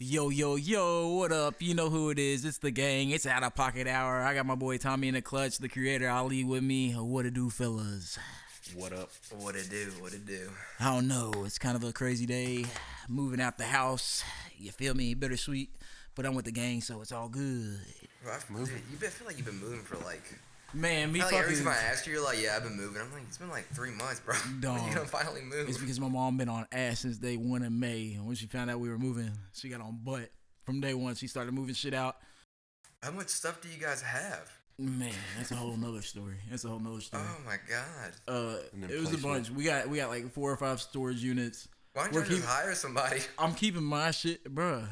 Yo, yo, yo, what up? You know who it is. It's the gang. It's out of pocket hour. I got my boy Tommy in the clutch, the creator Ali with me. What it do, fellas? What up? What it do? What it do? I don't know. It's kind of a crazy day. Moving out the house. You feel me? Bittersweet. But I'm with the gang, so it's all good. Bro, I, dude, you been, feel like you've been moving for like. Man, me Like every time I ask you, you're like, "Yeah, I've been moving." I'm like, "It's been like three months, bro. Dog. you done finally moved." It's because my mom been on ass since day one in May. And when she found out we were moving, she got on butt. From day one, she started moving shit out. How much stuff do you guys have? Man, that's a whole nother story. That's a whole nother story. Oh my god! Uh, it was a bunch. We got we got like four or five storage units. Why don't We're you just keep- hire somebody? I'm keeping my shit, bruh.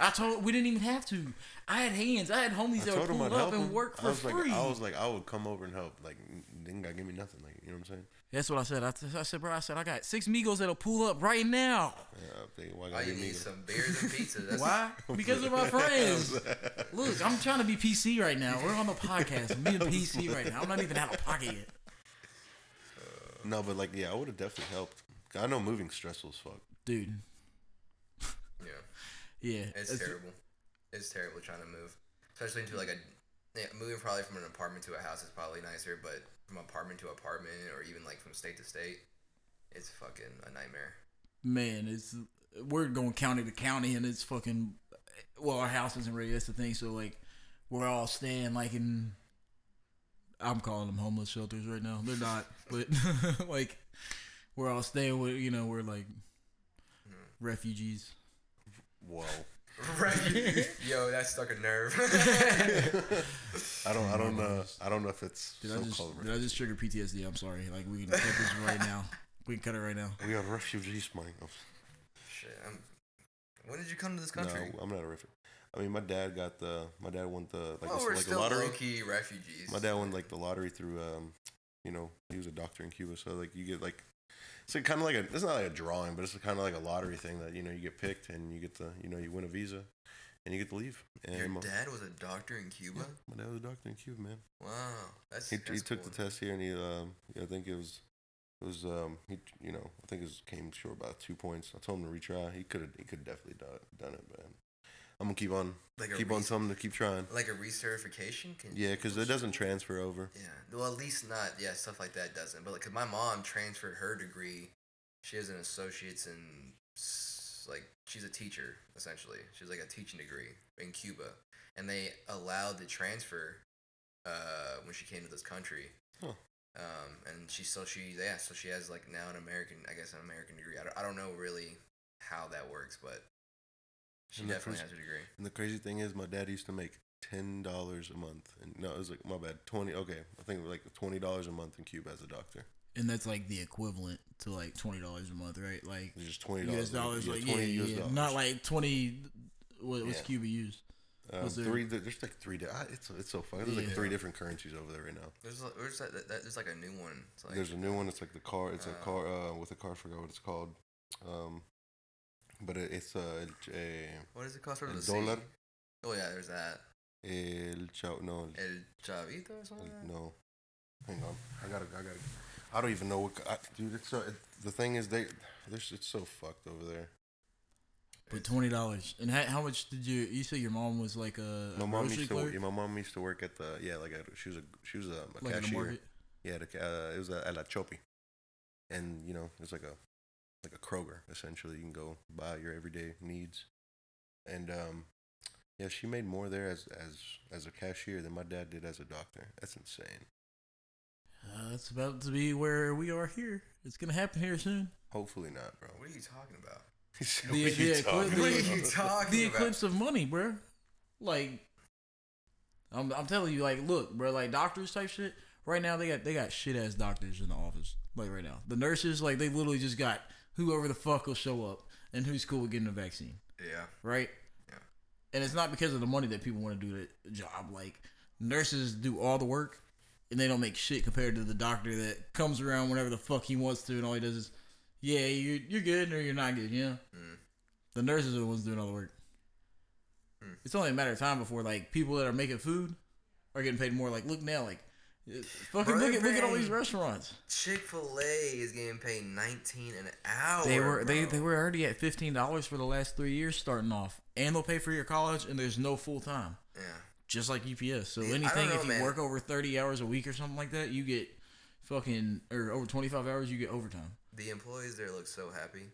I told we didn't even have to. I had hands. I had homies I that would pull up help and him. work I for was free. like, I was like, I would come over and help. Like, didn't gotta give me nothing. Like, you know what I'm saying? That's what I said. I, t- I said, bro. I said I got six Migos that'll pull up right now. Yeah, they, why All gotta oh, you give me? need some beers and pizza. Why? Because of my friends. Look, I'm trying to be PC right now. We're on the podcast. I'm being PC right now. I'm not even out of pocket yet. Uh, no, but like, yeah, I would have definitely helped. I know moving stressful as fuck. Dude. Yeah, Yeah. it's It's- terrible. It's terrible trying to move, especially into like a. Yeah, moving probably from an apartment to a house is probably nicer, but from apartment to apartment or even like from state to state, it's fucking a nightmare. Man, it's we're going county to county, and it's fucking. Well, our house isn't ready. That's the thing. So like, we're all staying like in. I'm calling them homeless shelters right now. They're not, but like, we're all staying with you know we're like mm-hmm. refugees. Whoa. Right? Yo, that stuck a nerve. I don't. I don't know. I don't know if it's Did I just called. did I just trigger PTSD? I'm sorry. Like we can cut this right now. We can cut it right now. We are refugees, man. Shit. I'm, when did you come to this country? No, country? I'm not a refugee. I mean, my dad got the. My dad won the like, well, this- we're like a still lottery. low key refugees. My dad won like the lottery through, um, you know, he was a doctor in Cuba, so like you get like, it's like, kind of like a, it's not like a drawing, but it's kind of like a lottery thing that you know you get picked and you get the, you know, you win a visa, and you get to leave. And Your dad was a doctor in Cuba. yeah, my dad was a doctor in Cuba, man. Wow, that's He, that's he took cool. the test here, and he, um, I think it was, it was, um, he, you know, I think it was, came short by two points. I told him to retry. He could have, he could definitely done it, done it, man. I'm gonna keep on, Like keep on res- telling him to keep trying. like a recertification. Can Yeah, because it doesn't transfer over. Yeah, well, at least not. Yeah, stuff like that doesn't. But like, 'cause my mom transferred her degree. She has an associate's in like she's a teacher essentially. She's like a teaching degree in Cuba, and they allowed the transfer uh, when she came to this country. Huh. Um, and she so she yeah so she has like now an American I guess an American degree. I don't, I don't know really how that works, but she And the definitely first- has a degree. And the crazy thing is, my dad used to make ten dollars a month, and no, it was like my bad, twenty. Okay, I think it was like twenty dollars a month in Cuba as a doctor. And that's like the equivalent to like twenty dollars a month, right? Like It was just twenty U.S. dollars. dollars, like yeah, yeah, not like twenty. What, what's Yeah. Cuba use? um, there- three. There's like three. di- It's it's so funny. There's like three different currencies over there right now. There's like, there's, like, that- there's like a new one. It's like, There's a new one. It's like the car. It's a uh, car uh, with a car. I forgot what it's called. Um, but it, it's uh, a What does it cost for El the dollar. sea? Oh yeah, there's that. el chao. No, El Chavito or something. like no. Hang on. I gotta. I gotta. I don't even know what. I, dude, it's so. It, the thing is, they. this It's so fucked over there. But twenty dollars. And how, how much did you? You say your mom was like a, a My mom grocery used to. Yeah, my mom used to work at the. Yeah, like a, she was a. She was a, a like in the cashier. market. Yeah, the, uh, it was a, at La Chopi, and you know, it's like a, like a Kroger essentially. You can go buy your everyday needs, and um, yeah, she made more there as as as a cashier than my dad did as a doctor. That's insane. Uh, it's about to be where we are here. It's gonna happen here soon. Hopefully not, bro. What are you talking about? He The- "What you the talking eclipse- What are you talking the about? eclipse of money, bro. Like, I'm, I'm telling you, like, look, bro, like doctors type shit. Right now, they got they got shit ass doctors in the office. Like right now, the nurses, like, they literally just got whoever the fuck will show up and who's cool with getting the vaccine, Yeah. right? Yeah. And it's not because of the money that people want to do the job. Like nurses do all the work, and they don't make shit compared to the doctor that comes around whenever the fuck he wants to, and all he does is, yeah, you're, you're good or you're not good. You know, Mm. the nurses are the ones doing all the work. Mm. It's only a matter of time before like people that are making food are getting paid more. Like look now, like Fucking look at look at all these restaurants. Chick Fil A is getting paid nineteen an hour. They were they bro. they were already at fifteen dollars for the last three years starting off, and they'll pay for your college, and there's no full time, Yeah. just like UPS. So Yeah, anything know, if you man. work over thirty hours a week or something like that, you get fucking or over twenty five hours, you get overtime. The employees there look so happy.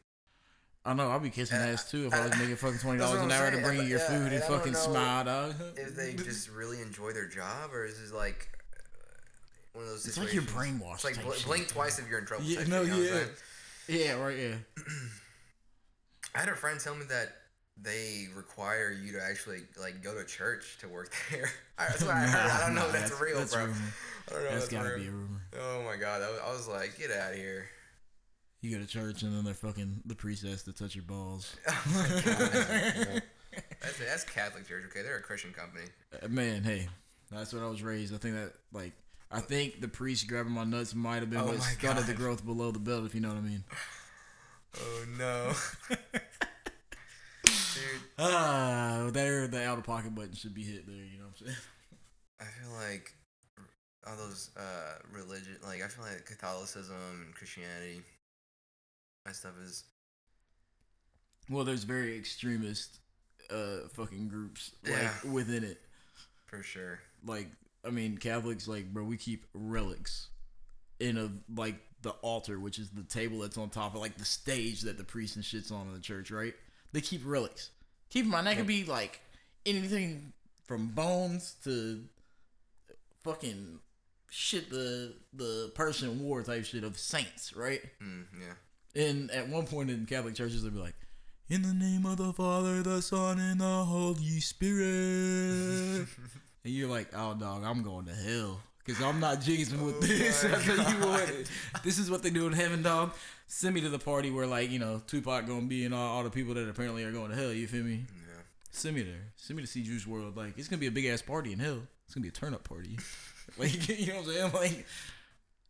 I know I'd be kissing And ass too if I- I was making fucking twenty dollars an hour to saying, bring you your yeah, food and and fucking smile, dog. If they just really enjoy their job, or is this like uh, one of those It's like you're brainwashed It's like bl- blink twice if you're in trouble. Yeah, no, you know yeah. Yeah, right, yeah. I had a friend tell me that they require you to actually like go to church to work there. That's what I heard. I don't know if that's, that's- real, that's bro. rumor. I don't know. That's that's gotta real. be a rumor. Oh my god, I was, I was like, get out of here. You go to church and then they're fucking the priest has to touch your balls. Oh my god. that's that's Catholic church. Okay, they're a Christian company. Uh, Man, hey, that's what I was raised. I think that like I think the priest grabbing my nuts might have been Oh what started the growth below the belt, if you know what I mean. Oh no. Dude, Ah, there the out of pocket button should be hit there. You know what I'm saying? I feel like all those uh religion, like I feel like Catholicism and Christianity, that stuff is Well, there's very extremist, uh, fucking groups like Yeah. within it. for sure. Like, I mean, Catholics, like, bro, we keep relics in a like the altar, which is the table that's on top of like the stage that the priest and shits on in the church, right? They keep relics. Keep in mind that could be like anything from bones to fucking shit the the person wore type shit of saints, right? Mm, yeah. And at one point in Catholic churches, they'd be like, "In the name of the Father, the Son, and the Holy Spirit," and you're like, "Oh, dog, I'm going to hell." Cause I'm not jigging with Oh this. my I tell you what, this is what they do in heaven, dog. Send me to the party where, like, you know, Tupac gonna be and all, all the people that apparently are going to hell. You feel me? Yeah. Send me there. Send me to see Juice WRLD. Like, it's gonna be a big ass party in hell. It's gonna be a turn up party. like, you know what I'm saying? Like,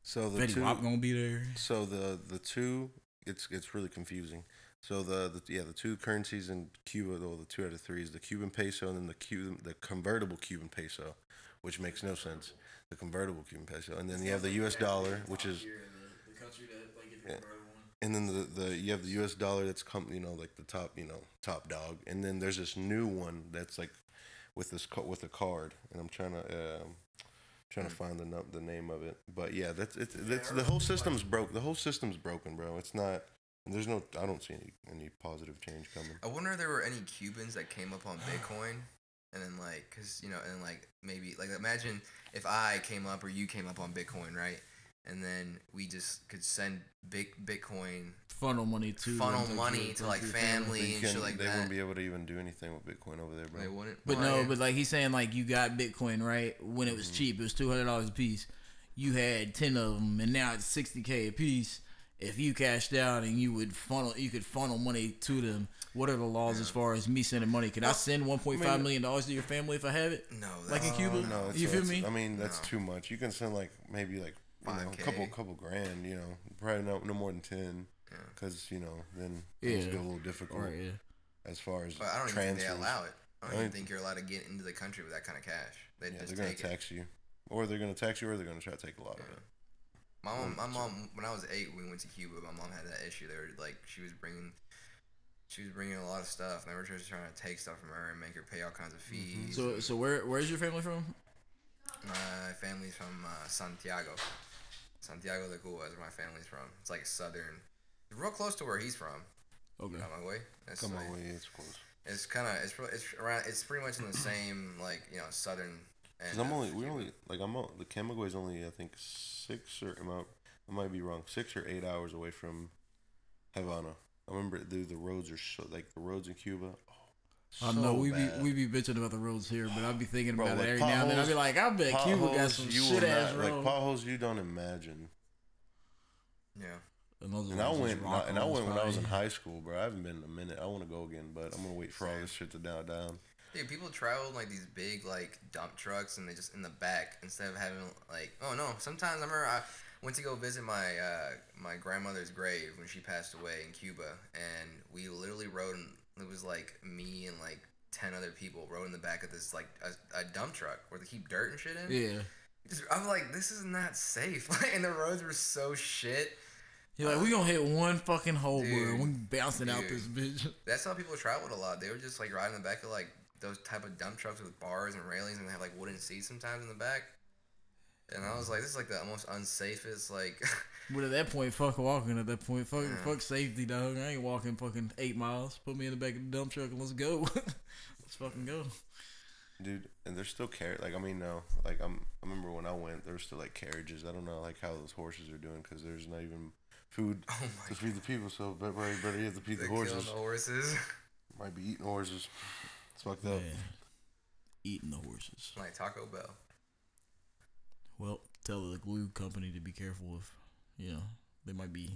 So the Betty two, Wap gonna be there. so the the two, it's it's really confusing. So the, the yeah the two currencies in Cuba, though the two out of three is the Cuban peso and then the Cuban the convertible Cuban peso, which makes no sense. The convertible Cuban peso, and then you have the U.S. dollar, which is and then the, the you have the U.S. dollar that's come you know like the top you know top dog, and then there's this new one that's like with this with a card, and I'm trying to um, trying to find the the name of it, but yeah, that's it's, it's the whole system's broke. The whole system's broken, bro. It's not. There's no. I don't see any any positive change coming. I wonder if there were any Cubans that came up on Bitcoin, and then like, cause you know, and like maybe like imagine if I came up or you came up on Bitcoin, right? And then we just could send big Bitcoin, funnel money to funnel money shit, to like like family You and can- shit like that. they that. wouldn't be able to even do anything with Bitcoin over there, bro. They wouldn't. But no, but like he's saying, like you got Bitcoin right when it was Mhm. cheap. It was two hundred dollars a piece. You had ten of them, and now it's sixty k a piece. If you cashed out and you would funnel, you could funnel money to them. What are the laws as far as me sending money? Can I Well, send one point I five mean- million dollars to your family if I have it? no, like in Cuba? Uh, no, You feel me? I mean, that's No. too much. You can send like maybe like you know, a couple couple grand. You know, probably no no more than ten. Yeah. Because you know, then things Yeah. get a little difficult Right. Yeah. as far as But I don't even think transfers. they allow it. I don't I even think you're allowed to get into the country with that kind of cash. They Yeah, just they're gonna take it. tax you, or they're gonna tax you, or they're gonna try to take a lot of it. My mom, my mom, when I was eight, we went to Cuba. My mom had that issue. They were like, she was bringing, she was bringing a lot of stuff, and they were just trying to take stuff from her and make her pay all kinds of Mm-hmm. fees. So, so where where's your family from? my family's from uh, Santiago, Santiago de Cuba is where my family's from. It's like southern, real close to where he's from. Okay. Out my way. That's Come like, on, way it's close. It's kind of it's pro- it's around. It's pretty much in the same like you know southern. Cause I'm only we only like I'm on, the Camagüey is only I think six or am I, I might be wrong six or eight hours away from Havana. I remember dude the roads are so like the roads in Cuba. Oh, I so know we bad. be we be bitching about the roads here, but I'd be thinking Bro, about like it every now and then. I'd be like, I bet Cuba got Potholes, some you will shit ass not- like roads. potholes you don't imagine. Yeah. And, those And I roads just went rock and I on went when I was in high school, bro. I haven't been in a minute. I want to go again, but I'm gonna wait for all this shit to die down. Dude, people travel in, like these big like dump trucks and they just in the back instead of having like oh no. Sometimes I remember I went to go visit my uh, my grandmother's grave when she passed away in Cuba, and we literally rode. In, it was like me and like ten other people rode in the back of this like a, a dump truck where they keep dirt and shit in. Yeah, Just- I'm like, this is not safe. Like, and the roads were so shit. You're like, we gonna hit one fucking hole, bro. Dude. We bouncing out this bitch. That's how people traveled a lot. They were just like riding in the back of like those type of dump trucks with bars and railings, and they have like wooden seats sometimes in the back. And I was like, this is like the most unsafest like. But at that point, fuck walking. At that point, fuck, Yeah. fuck safety, dog. I ain't walking fucking eight miles. Put me in the back of the dump truck and let's go. let's fucking go. dude. And there's still car Like I mean, no. Like I'm. I remember when I went, there was still like carriages. I don't know like how those horses are doing because there's not even food oh to my feed the people. So everybody better have to feed They're the killing horses. the horses. Might be eating horses. It's fucked up. Man. Eating the horses. like Taco Bell. Well, tell the glue company to be careful if, you know, they might be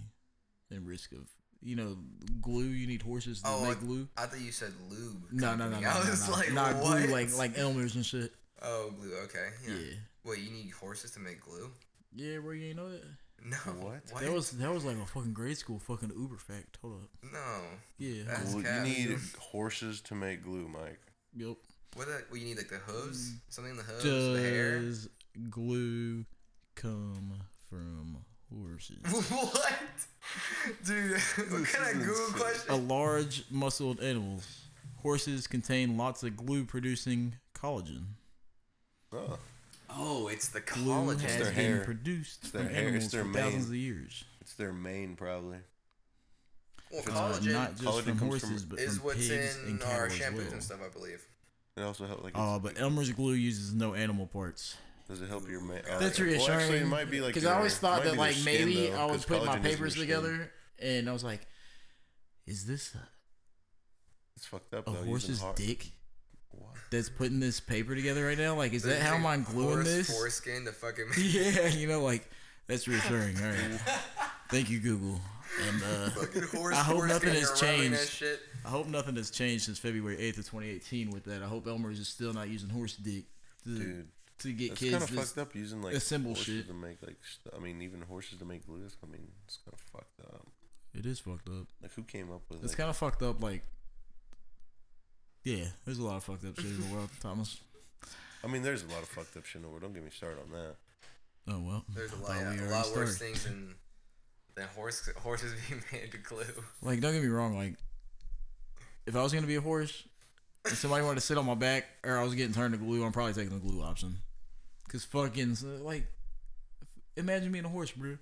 in risk of, you know, glue. You need horses to Oh, make glue. I thought you said lube. No, no, no, no, I no, was no. like, Not what? glue, like like Elmer's and shit. Oh, glue. Okay. Yeah. Yeah. Wait, you need horses to make glue? Yeah, bro, you ain't know that? No. What? What? That was that was like a fucking grade school fucking Uber fact. Hold up. no. Yeah. That's Glue- you need horses to make glue, Mike. Yep. What? The, what you need like the hooves? Mm. Something in the hooves, the hair. Does glue come from horses? what? Dude, what kind of Google insane. a large muscled animal. Horses contain lots of glue producing collagen. Oh, Oh, it's the Glue collagen. has their been hair. produced their from hair, it's animals their for thousands of years. it's their main probably. Well, Uh, collagen not just Collagen from comes from- horses, but is from what's pigs in and cattle our as shampoos well. and stuff, I believe. It also helps like. Oh, it's- but Elmer's glue uses no animal parts. does it help your man? That's Well, reassuring. actually, it might be like because I always thought that like skin, maybe though, I would 'cause put my collagen is in your papers together, and I was like, "Is this a, It's fucked up a though. using horse's dick What? That's putting this paper together right now? Like, is that how take I'm gluing horse this?" Foreskin to fucking. yeah, you know, like that's reassuring. All right, thank you, Google. And uh, horse I hope nothing has you're rubbing that changed. shit. I hope nothing has changed since February 8th of 2018 with that. I hope Elmer's is still not using horse dick to, Dude, to get it's kids. kind of fucked up using like assemble horses shit. to make like. St- I mean, even horses to make glue. That's, I mean, it's kind of fucked up. It is fucked up. Like, who came up with It's like, kind of fucked up. Like, yeah, there's a lot of fucked up shit in the world, Thomas. I mean, there's a lot of fucked up shit in the world. Don't get me started on that. Oh well. There's a I lot, thought yeah, we a lot worse started. things than than horse horses being made to glue. Like, don't get me wrong. Like, if I was gonna be a horse and somebody wanted to sit on my back, or I was getting turned to glue, I'm probably taking the glue option. Cause fucking like, imagine being a horse, bro.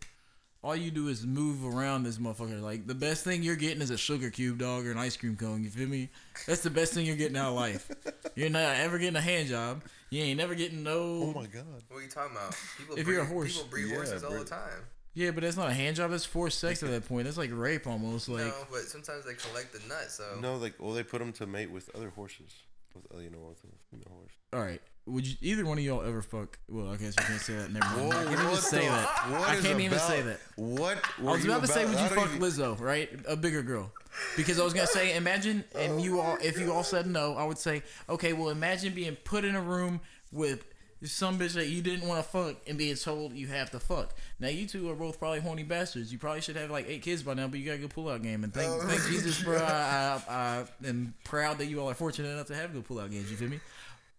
All you do is move around this motherfucker. Like the best thing you're getting is a sugar cube dog or an ice cream cone. You feel me? That's the best thing you're getting out of life. You're not ever getting a hand job. You ain't never getting no. Oh my god. What are you talking about? People If breed, you're a horse. people breed Yeah, horses all breed- the time. Yeah, but that's not a hand job. That's forced sex at that point. That's like rape almost. Like, no, but sometimes they collect the nuts. So No, like, well, they put them to mate with other horses. With, uh, you know, with a female horse. all right. Would you either one of y'all ever fuck? Well, I guess you can't say that. Never mind. I can't even say that. what I can't even say that. What? I was about to say, would you fuck? Lizzo, right? A bigger girl. Because I was gonna say, imagine, and you all, if you all said no, I would say, okay, well, imagine being put in a room with some bitch that you didn't want to fuck and being told you have to fuck. Now you two are both probably horny bastards. You probably should have like eight kids by now, but you got a good pull out game. And thank, Oh. thank Jesus, bro. I, I, I am proud that you all are fortunate enough to have good pull out games. You feel me?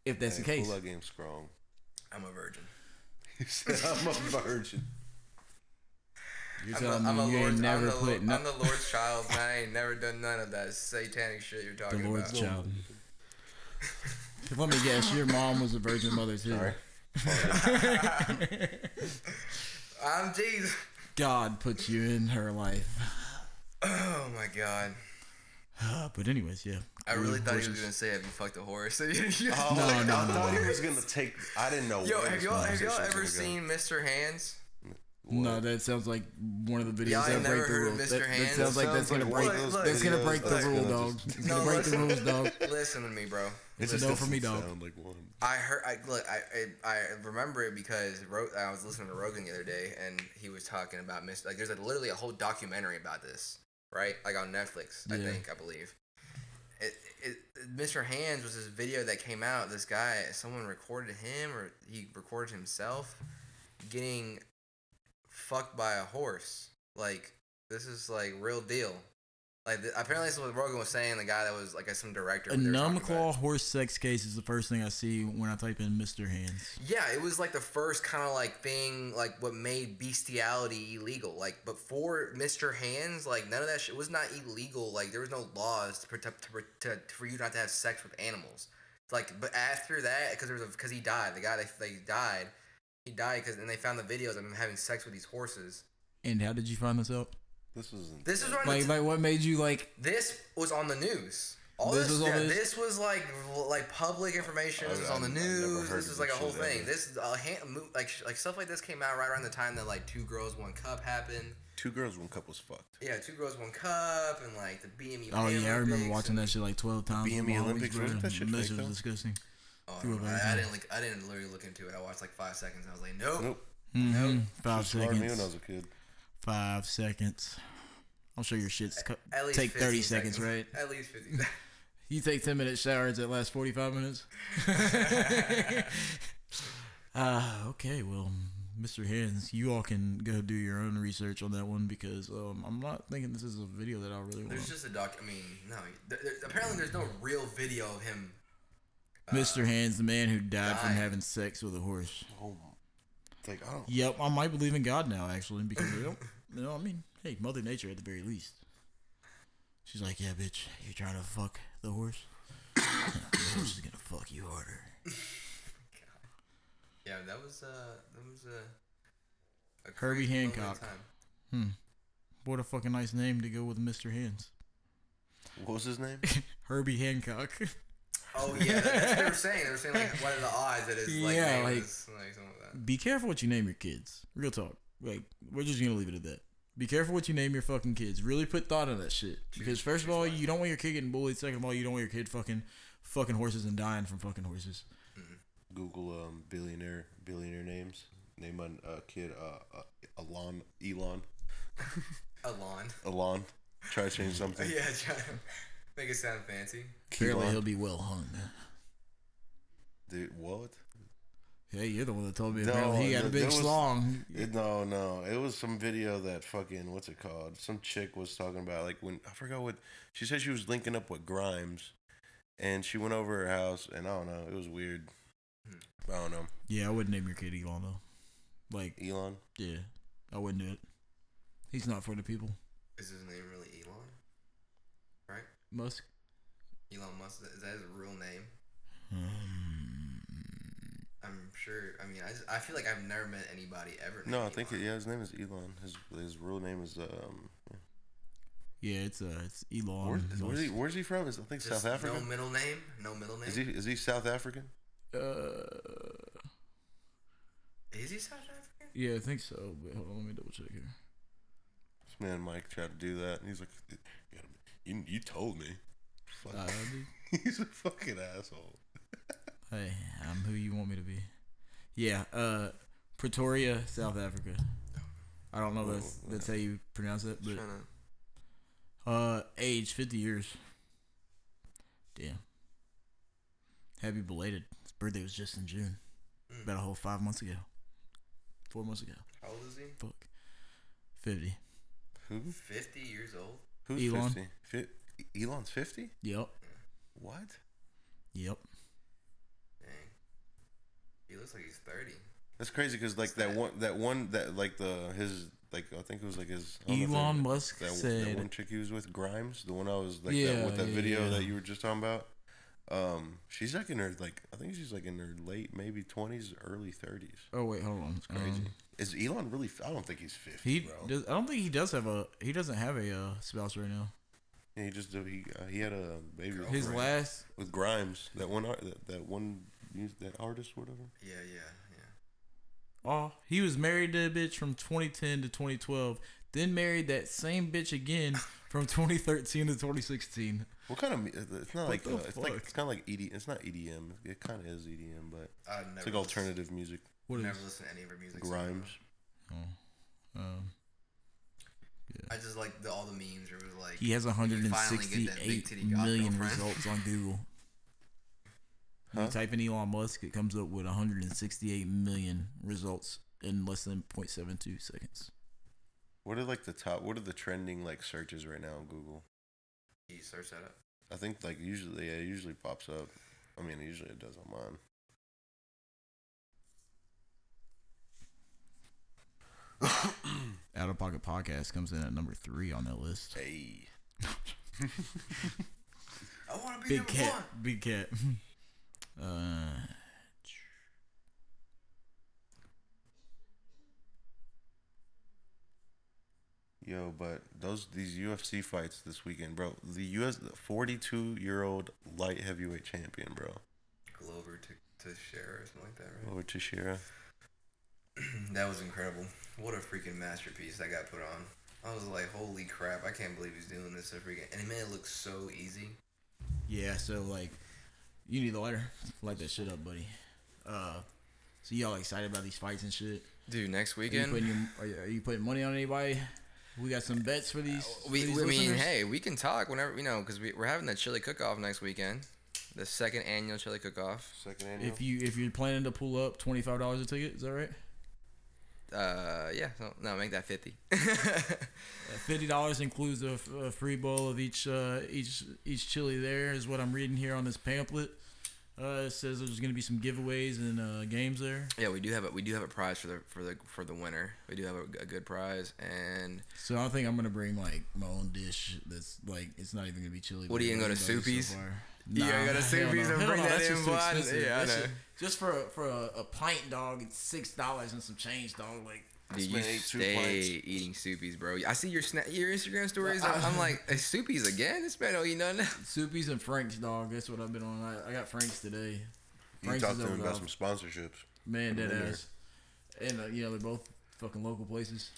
If that's the case. Pull out game strong. I'm a virgin. He said, I'm a virgin. You're I'm, telling a, I'm, a me you Lord's, ain't never I'm, the, put Lord- no, I'm the Lord's child, and I ain't never done none of that satanic shit you're talking the talking Lord's about. child. Let me guess, your mom was a virgin mother too. Sorry. I'm Jesus. God put you in her life. Oh my god. but anyways, yeah. I really thought he was gonna say, "Have you fucked a horse?" Oh, No, like, no, I no, thought no. he was gonna take. I didn't know. Yo, where have this y'all have y'all ever gonna go. seen Mr. Hands? No, that sounds like one of the videos Y'all that break the heard rules. That, that Hands? sounds like that's gonna like break. one of those That's gonna break the rule, gonna dog. just- It's gonna break the rules, dog. Listen to me, bro. It's a no for me, doesn't dog. Sound like one. I heard. I look. I I, I remember it because Ro- I was listening to Rogan the other day, and he was talking about Mr. Like, there's like literally a whole documentary about this, right? Like on Netflix, I Yeah. think, I believe. It, it, Mr. Hands was this video that came out. This guy, someone recorded him, or he recorded himself getting fucked by a horse. Like this is like real deal. Like the, apparently, this is what Rogan was saying. The guy that was like some director. A they were numb claw horse sex case is the first thing I see when I type in Mr. Hands. Yeah, it was like the first kind of like thing, like what made bestiality illegal. Like before Mr. Hands, like none of that shit was not illegal. Like there was no laws to protect to, to, for you not to have sex with animals. Like, but after that, because there was because he died, the guy that they died, he died because and they found the videos of him having sex with these horses. And how did you find this out? This wasn't. This is what Like, like what made you like? this was on the news. All This this, was yeah, the news? this was like like public information. This I- was on the I've- I've never news. This of is like a whole thing. ever. This uh, hand, mo- like like stuff like this came out right around the time that like two girls one cup happened. Two girls, one cup was fucked. Yeah, two girls one cup and like the BME. Oh yeah, I remember watching that shit like twelve times. BME with my homies, Olympics, wasn't that shit That shit was disgusting. Oh, threw it I, I didn't like. I didn't literally look into it. I watched like five seconds. I was like, nope. Nope. Mhm. Five She smarted me when I was a kid. Five seconds. I'm sure your shit's cu- At least take 30 15 seconds, right? At least fifty. You take 10 minute showers that last 45 minutes? uh, okay, well, Mr. Hands, you all can go do your own research on that one because um, I'm not thinking this is a video that I really want. There's just a doc. I mean, no. There, there, apparently, there's no real video of him. uh, Mr. Hands, the man who died from having sex with a horse. Oh, like oh. Yep, I might believe in God now, actually, because they don't, you know, I mean, hey, Mother Nature at the very least. She's like, yeah, bitch, you're trying to fuck the horse? the horse is gonna fuck you harder. Yeah, that was uh, that was uh, a Herbie crazy moment in Hancock. Hmm. What a fucking nice name to go with Mr. Hands. What was his name? Herbie Hancock. Oh yeah, that's what they were saying. They were saying like, what are the odds that his like Yeah, name like- is like something like that. Be careful what you name your kids. Real talk. Like, we're just gonna leave it at that. Be careful what you name your fucking kids. Really put thought on that shit. Because first of all, you don't want your kid getting bullied. Second of all, you don't want your kid fucking fucking horses and dying from fucking horses. Google um billionaire billionaire names. Name a uh, kid uh, uh Elon Elon Alon. Elon. Try to change something. yeah, try to make it sound fancy. Apparently, Elon. he'll be well hung. Dude, what? Hey, you're the one that told me. No, apparently he had a there big was- slong. It, no, no. It was some video that fucking what's it called? Some chick was talking about like when I forgot what she said she was linking up with Grimes, and she went over her house and I don't know. It was weird. I don't know. Yeah, I wouldn't name your kid Elon though. Like, Elon. yeah, I wouldn't do it. He's not for the people. Is his name really Elon? Right? Musk. Elon Musk. Is that his real name? Um, I'm sure. I mean, I, I feel like I've never met anybody ever. No, I named think it, yeah, his name is Elon. His his real name is um. yeah, it's uh, it's Elon. Where's, where's he? Where's he from? Is I think Just South Africa. No middle name. No middle name. Is he is he South African? Uh, Is he South African? yeah, I think so. But hold on, let me double check here. This man Mike tried to do that, and he's like, "You, you, you told me." Fuck. Uh, he's a fucking asshole. Hey, I'm who you want me to be. Yeah, uh, Pretoria, South Africa. I don't know if that's, that's how you pronounce it, but uh, age 50 years. Damn. Happy belated. His birthday was just in June. Mm. About a whole five months ago. Four months ago. How old is he? Fuck. 50. Who? Fifty years old. Who's Elon. fifty? Fi- Elon's fifty. Yep. What? Yep. Dang. He looks like he's thirty. That's crazy because like that that? one, that one, that like the his like I think it was like his I don't know if Elon it- Musk that, one- said. that one chick he was with Grimes, the one I was like Yeah, that, with that yeah, video yeah. that you were just talking about. Um, she's like in her like I think she's like in her late maybe twenties, early thirties. oh, wait, hold on. It's crazy. Um, Is Elon really? f- I don't think he's fifty, he bro. does, I don't think he does have a. He doesn't have a uh, spouse right now. Yeah, he just he uh, he had a baby with His Grimes- last. with Grimes. That one that, that one mus- that artist whatever. Yeah, yeah, yeah. Oh, he was married to a bitch from 2010 to 2012. Then married that same bitch again from 2013 to 2016. What kind of? It's not What like the uh, it's like it's kind of like ED. It's not EDM. It kind of is EDM, but I've never it's like listened- alternative music. What is? Never listened to any of her music. so Grimes. Oh, um, I just like the, all the memes where it was like he has when you finally get that big 168 titty god million girlfriend. results on Google. Huh? You type in Elon Musk, it comes up with 168 million results in less than 0.72 seconds. What are like the top? What are the trending like searches right now on Google? Can you search that up? I think like usually, yeah, it usually pops up. I mean, usually it does on mine. Out of Pocket Podcast comes in at number three on that list. Hey, I want to be Big number cat, one. big cat. Uh, yo, but those these UFC fights this weekend, bro. The US 42 year old light heavyweight champion, bro, Glover to to share or something like that, right? Glover Teixeira. that was incredible. What a freaking masterpiece that got put on. I was like, holy crap! I can't believe he's doing this. So freaking, and it made it look so easy. yeah. So like, you need the lighter. Light that shit up, buddy. Uh, so y'all excited about these fights and shit? Dude, next Are you weekend. putting your, are you, are you putting money on anybody? We got some bets for these. for we, these I mean, hey, we can talk whenever you know, because we, we're having the chili cook-off next weekend, the second annual chili cook-off. Second annual. If you if you're planning to pull up twenty five dollars a ticket, is that right? Uh, yeah, so, no, make that fifty. Fifty dollars includes a, f- a free bowl of each uh, each each chili. There is what I'm reading here on this pamphlet. Uh, it says there's going to be some giveaways and uh, games there. yeah, we do have a we do have a prize for the for the for the winner. We do have a, a good prize, and So I think I'm going to bring like my own dish. That's like it's not even going to be chili. What, are you gonna go to everybody's Soupy's? far. You gonna go to hell Soupy's and Hell bring that that's in, just too boy? expensive. Yeah, I That just for for a, a pint dog, it's six dollars and some change, dog. Like dude, you man ate two stay pints. eating soupies, bro. I see your sna- your Instagram stories. I'm, I'm like, "Hey, soupies again? This man don't eat nothing. Soupy's and Frank's, dog. That's what I've been on. I, I got Frank's today. you Frank's talked to him about off. some sponsorships. Man, dead in there. ass. And uh, you know they're both fucking local places.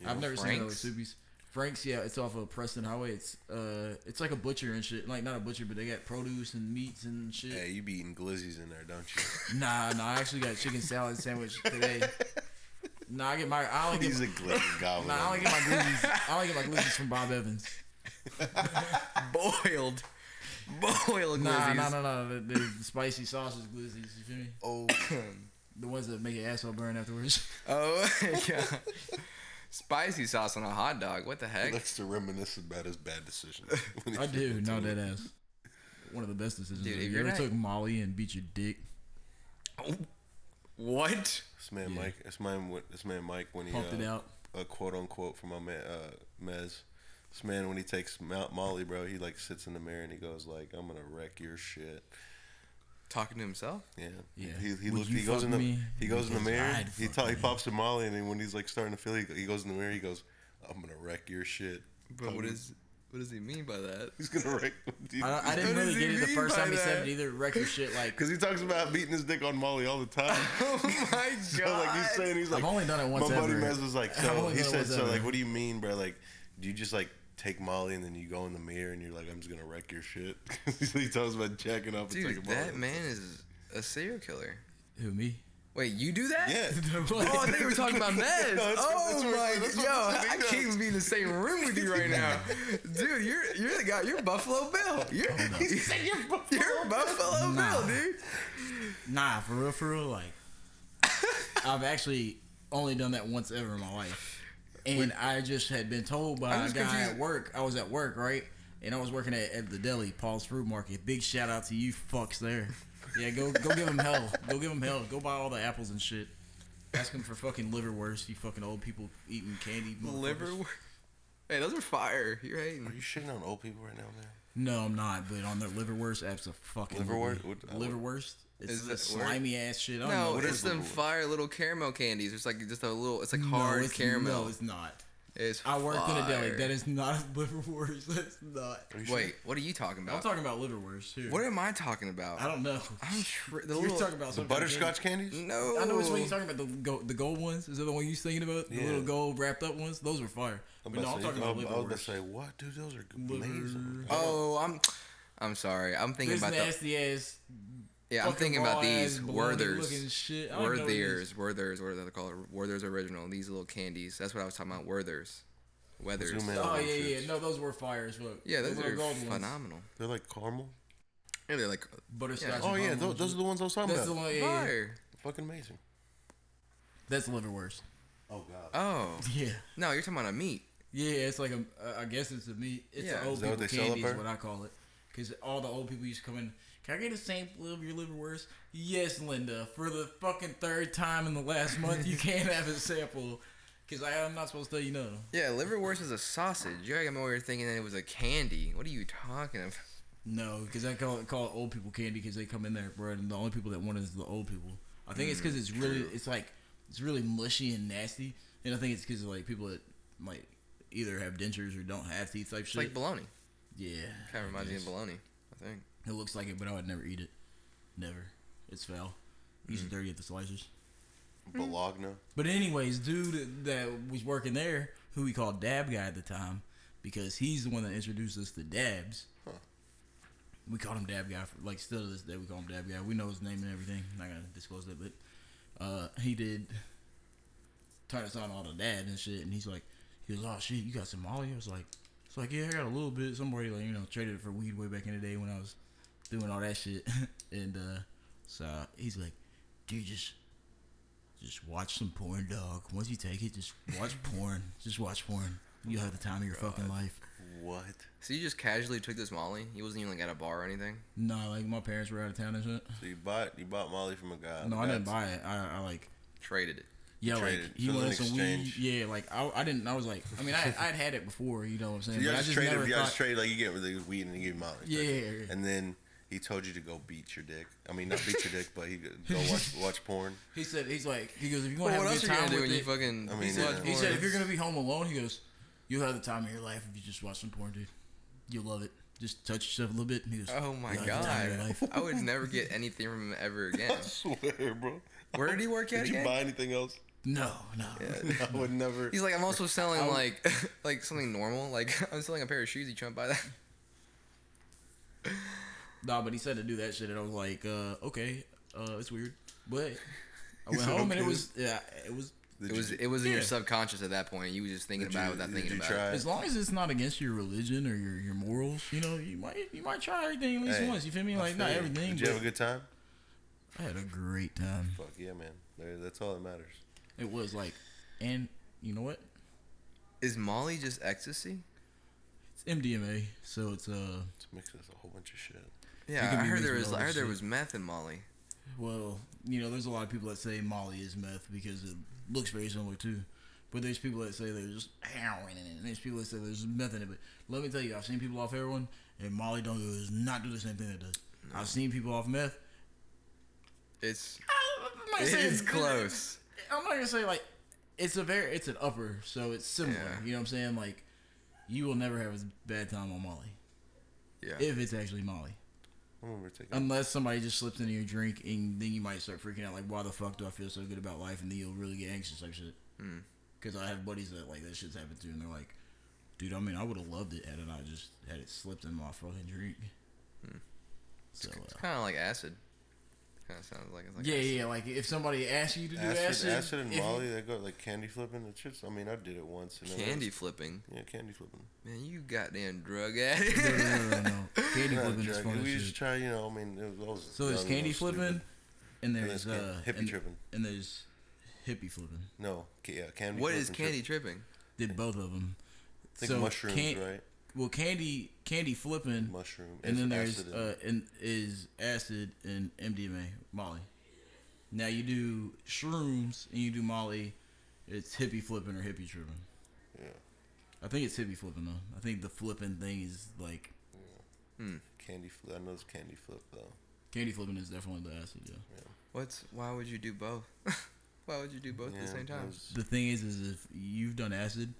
You I've know, never seen other Frank's? Soupies. Frank's, yeah, it's off of Preston Highway. It's uh, it's like a butcher and shit. Like not a butcher, but they got produce and meats and shit. Hey, you be eating glizzies in there, don't you? Nah, nah, I actually got chicken salad sandwich today. nah, I get my I only get He's a glizzy goblin. nah, I only get my glizzies. I only get my glizzies from Bob Evans. Boiled, boiled Nah, glizzies. nah, nah, nah. The, the spicy sausage glizzies. You feel me? Oh, The ones that make your asshole burn afterwards. Oh yeah. Spicy sauce on a hot dog. What the he heck? likes to reminisce about his bad decisions. I do. eating No, too. dead ass. One of the best decisions. Dude, ever. if you ever not- took Molly and beat your dick? What? This man Yeah. Mike, this man, this man Mike, when he Pumped it uh, out. a quote unquote from my man uh, Mez. This man, when he takes Mount Molly, bro, he like sits in the mirror and he goes like, "I'm gonna wreck your shit." Talking to himself? Yeah, Yeah. He he, Would look, you he goes in the me? he goes in the mirror. He ta- he pops to Molly and then when he's like starting to feel, it, he goes in the mirror. He goes, "I'm gonna wreck your shit." But what is what does he mean by that? He's gonna wreck. I, I didn't really get it the first by time he said it either. Wreck your shit. Like Because he talks about beating his dick on Molly all the time. Oh my so like he's saying, he's like, I've only done it once my buddy ever. Mez was like, so he said, so ever. like, what do you mean, bro? Like, do you just like take Molly and then you go in the mirror and you're like, I'm just gonna wreck your shit? he talks about jacking up and Dude, taking Molly. that man is a serial killer. Who me? Wait, you do that? Yeah. Oh, I think we were talking about Mez. No, oh that's my, that's yo, that's what I he can't even be in the same room with you right now, dude. You're you're the guy. You're Buffalo Bill. Oh, you're you're Buffalo Nah. Bill, dude. Nah, for real, for real. Like, I've actually only done that once ever in my life, and I just had been told by a guy confused. at work. I was at work, right, and I was working at, at the deli, Paul's Fruit Market. Big shout out to you fucks there. Yeah, go go give him hell. Go give him hell. Go buy all the apples and shit. Ask him for fucking liverwurst. You fucking old people eating candy. motherfuckers. Liver. Hey, those are fire. You're hating. Are you shitting on old people right now, man? No, I'm not. But on their liverwurst, apps a fucking Liverwurst? What- uh, I would- liverwurst. It's Is the it where- slimy ass shit. I don't know No, what it's is them fire little caramel candies. It's like just a little. It's like No, hard it's- caramel. No, it's not. It's I worked in a deli. That is not liverwurst. That's not. Are sure? Wait, what are you talking about? I'm talking about liverwurst here. what am I talking about? I don't know. I'm tr- the You're little. talking about the some kind butterscotch candies? no. I know which one you're talking about. The gold, the gold ones. Is that the one you're thinking about? The Yeah. little gold wrapped up ones. Those were fire. I'm But no, I'm about oh, to talking say, about I was about to say, what, dude? Those are Liver- amazing. Oh, I'm. I'm sorry. I'm thinking This about the. nasty ass. Yeah, I'm thinking about these ass Werthers. shit. I don't know what it is. Werthers, Werthers, what are they called? Werthers original. These little candies. That's what I was talking about. Werthers, Weathers. Zoom in. Oh those yeah, yeah. No, those were fire as fuck. Yeah, The those little are gold ones. phenomenal. They're like caramel. Yeah, they're like Butterscotch. Yeah. and Oh yeah, caramel those, those are the ones I was talking That's the about. one. Yeah, yeah. fire. Fucking amazing. That's liverwurst. Oh god. Oh Yeah. no, you're talking about a meat. Yeah, it's like a. Uh, I guess it's a meat. It's Yeah. an old Is that what people they sell candy is there? what I call it. Because all the old people used to come in. Can I get a sample of your liverwurst? Yes, Linda. For the fucking third time in the last month, you can't have a sample. Because I'm not supposed to tell you no. Yeah, liverwurst is a sausage. You gotta come over here thinking that it was a candy. What are you talking about? No, because I call it, call it old people candy because they come in there, bro, and the only people that want it is the old people. I think it's because it's mm, really, it's like, it's really mushy and nasty, and I think it's because like people that might either have dentures or don't have teeth type It's shit. like bologna. yeah, Kind of reminds me of bologna. I think. It looks like it, but I would never eat it. Never. It's foul. Use it dirty at the slicers. Bologna. But anyways, dude that was working there, who we called Dab Guy at the time, because he's the one that introduced us to Dabs. Huh. We called him Dab Guy. For, like still to this day, we call him Dab Guy. We know his name and everything. I'm not gonna disclose that, but uh, he did turn us on all the dad and shit. And he's like, he was, oh shit, you got some Molly? I was like, it's like yeah, I got a little bit. Somebody like you know traded it for weed way back in the day when I was doing all that shit. and uh, so he's like, dude, just just watch some porn, dog. Once you take it, just watch porn. Just watch porn. You'll have the time of your fucking life. What? So you just casually took this Molly? He wasn't even like at a bar or anything. No, like my parents were out of town and shit. So you bought you bought Molly from a guy. No, I didn't buy it. I, I like Traded it. yeah, like he was wanted some weed. Yeah, like I, I didn't. I was like, I mean, I I'd had it before. You know what I'm saying? So you but I guys just traded. never You guys thought. traded like you get the weed and you get Molly. Yeah, yeah, yeah. And then he told you to go beat your dick. I mean, not beat your dick, but he go go watch watch porn. He said he's like he goes if you Well, want to what have else a good time gonna with you it. fucking? I mean, He said, he said if you're gonna be home alone, he goes, you'll have the time of your life if you just watch some porn, dude. You'll love it. Just touch yourself a little bit. And he goes, Oh my "You'll have the time god! life." I would never get anything from him ever again. I swear, bro. Where did he work at Did you buy anything else? No, no. I would never. He's like, I'm also selling I would- like like something normal. Like I'm selling a pair of shoes. You trying to buy that? No, but he said to do that shit, and I was like, uh, okay, uh, it's weird, but I went said, home and it was yeah, it was Did It was you, it was in your subconscious at that point. You were just thinking did about you, it without thinking about try? it. as long as it's not against your religion or your, your morals, you know, you might you might try everything at least Hey, once. You feel me? I Like not you. everything, Did you but have a good time? I had a great time. Fuck yeah, man. That's all that matters. It was like, and you know what? Is Molly just ecstasy? It's MDMA, so it's uh, It's mixed with a whole bunch of shit. Yeah, I heard there was I heard there was meth in Molly. well, you know, there's a lot of people that say Molly is meth because it looks very similar too. But there's people that say there's just heroin in it, and there's people that say there's meth in it. But let me tell you, I've seen people off heroin, and Molly don't does not do the same thing it does. I've seen people off meth. It's I'm not gonna say it's close. I'm not gonna say like it's a very it's an upper, so it's similar. Yeah. You know what I'm saying? Like you will never have a bad time on Molly Yeah. if it's actually Molly. I remember taking. Unless somebody just slips into your drink, and then you might start freaking out, like, why the fuck do I feel so good about life? And then you'll really get anxious, like shit. Mm. Because I have buddies that, like, that shit's happened to, and they're like, dude, I mean, I would have loved it had it not just had it slipped in my fucking drink. So, It's uh, kind of like acid. Kind of sounds like it's like yeah, acid. yeah, like, if somebody asks you to do acid, acid, acid, and if you- Molly, they go like candy flipping. It's just, I mean, I did it once. And then I Candy was- flipping. yeah, candy flipping. Man, you goddamn drug addict. no, no, no, no, no. Candy flipping is drug. fun We shit. just try, you know. I mean, it was, I was So there's young and I candy was stupid. flipping, and And there's there's uh, hippie and, tripping. and there's hippie flipping. No, yeah, candy. what is flipping, candy trip- tripping? Did both of them. I think mushrooms, can- right? Well, candy candy flipping, Mushroom. and then there's acid uh, and is acid and MDMA, Molly. Now you do shrooms and you do Molly. It's hippie flipping or hippie tripping. yeah. I think it's hippie flipping though. I think the flipping thing is like Hmm. Candy flip. I know it's candy flip though. candy flipping is definitely the acid. Yeah. What's why would you do both? why would you do both at the same that time? was- The thing is, is if you've done acid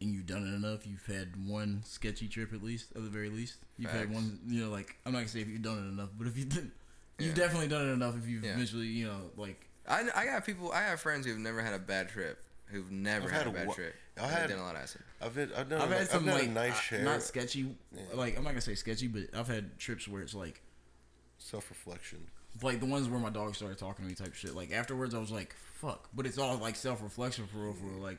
and you've done it enough, you've had one sketchy trip at least, at the very least. You've had one, you know, like I'm not gonna say if you've done it enough, but if you've did, you've definitely done it enough. If you've Yeah. eventually, you know, like I, I got people. I have friends who've never had a bad trip. Who've never had, had a a bad wa- trip. I have had- done a lot of acid. I've had, I've done, I've a, had some I've done like nice uh, share. not sketchy. Yeah. Like I'm not gonna say sketchy, but I've had trips where it's like Self reflection. like the ones where my dog started talking to me type shit. Like afterwards, I was like, "Fuck!" But it's all like self reflection for real, for real. Like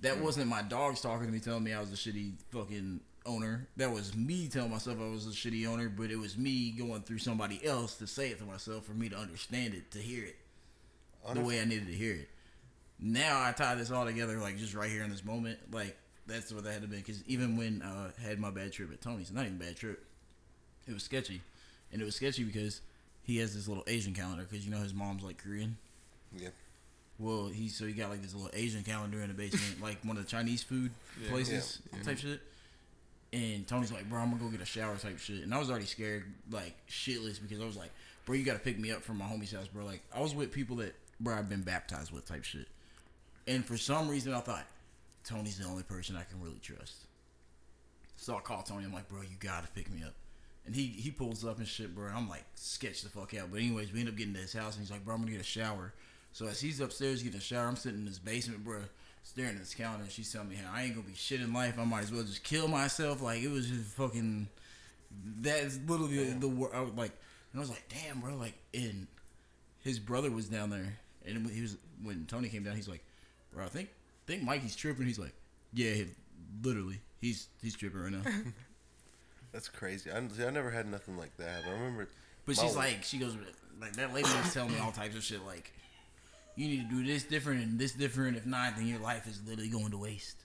that wasn't my dogs talking to me, telling me I was a shitty fucking owner. That was me telling myself I was a shitty owner. But it was me going through somebody else to say it to myself for me to understand it, to hear it the way I needed to hear it. now I tie this all together, like just right here in this moment. Like that's what that had to be. Because even when uh, I had my bad trip at Tony's, not even bad trip, it was sketchy, and it was sketchy because he has this little Asian calendar. Because you know his mom's like Korean. Yeah. Well, he so he got like this little Asian calendar in the basement, like one of the Chinese food Yeah. places Yeah. type mm-hmm. shit. And Tony's like, bro, I'm gonna go get a shower type shit. And I was already scared, like shitless, because I was like, bro, you gotta pick me up from my homie's house, bro. Like I was with people that, bro, I've been baptized with type shit. And for some reason, I thought Tony's the only person I can really trust. So I called Tony. I'm like, bro, you gotta pick me up. And he he pulls up and shit, bro. And I'm like, sketch the fuck out. But anyways, we end up getting to his house, and he's like, bro, I'm gonna get a shower. So as he's upstairs getting a shower, I'm sitting in his basement, bro, staring at this calendar. And she's telling me how I ain't gonna be shit in life. I might as well just kill myself. Like it was just fucking. That's literally the word. I was like, and I was like, damn, bro. Like, and his brother was down there, and when he was when Tony came down. He's like, bro, I think think Mikey's tripping. He's like, yeah, he, literally, he's he's tripping right now. That's crazy. I, see, I never had nothing like that. I remember. But she's like, she goes, like that lady was telling me all types of shit. Like, you need to do this different and this different. If not, then your life is literally going to waste.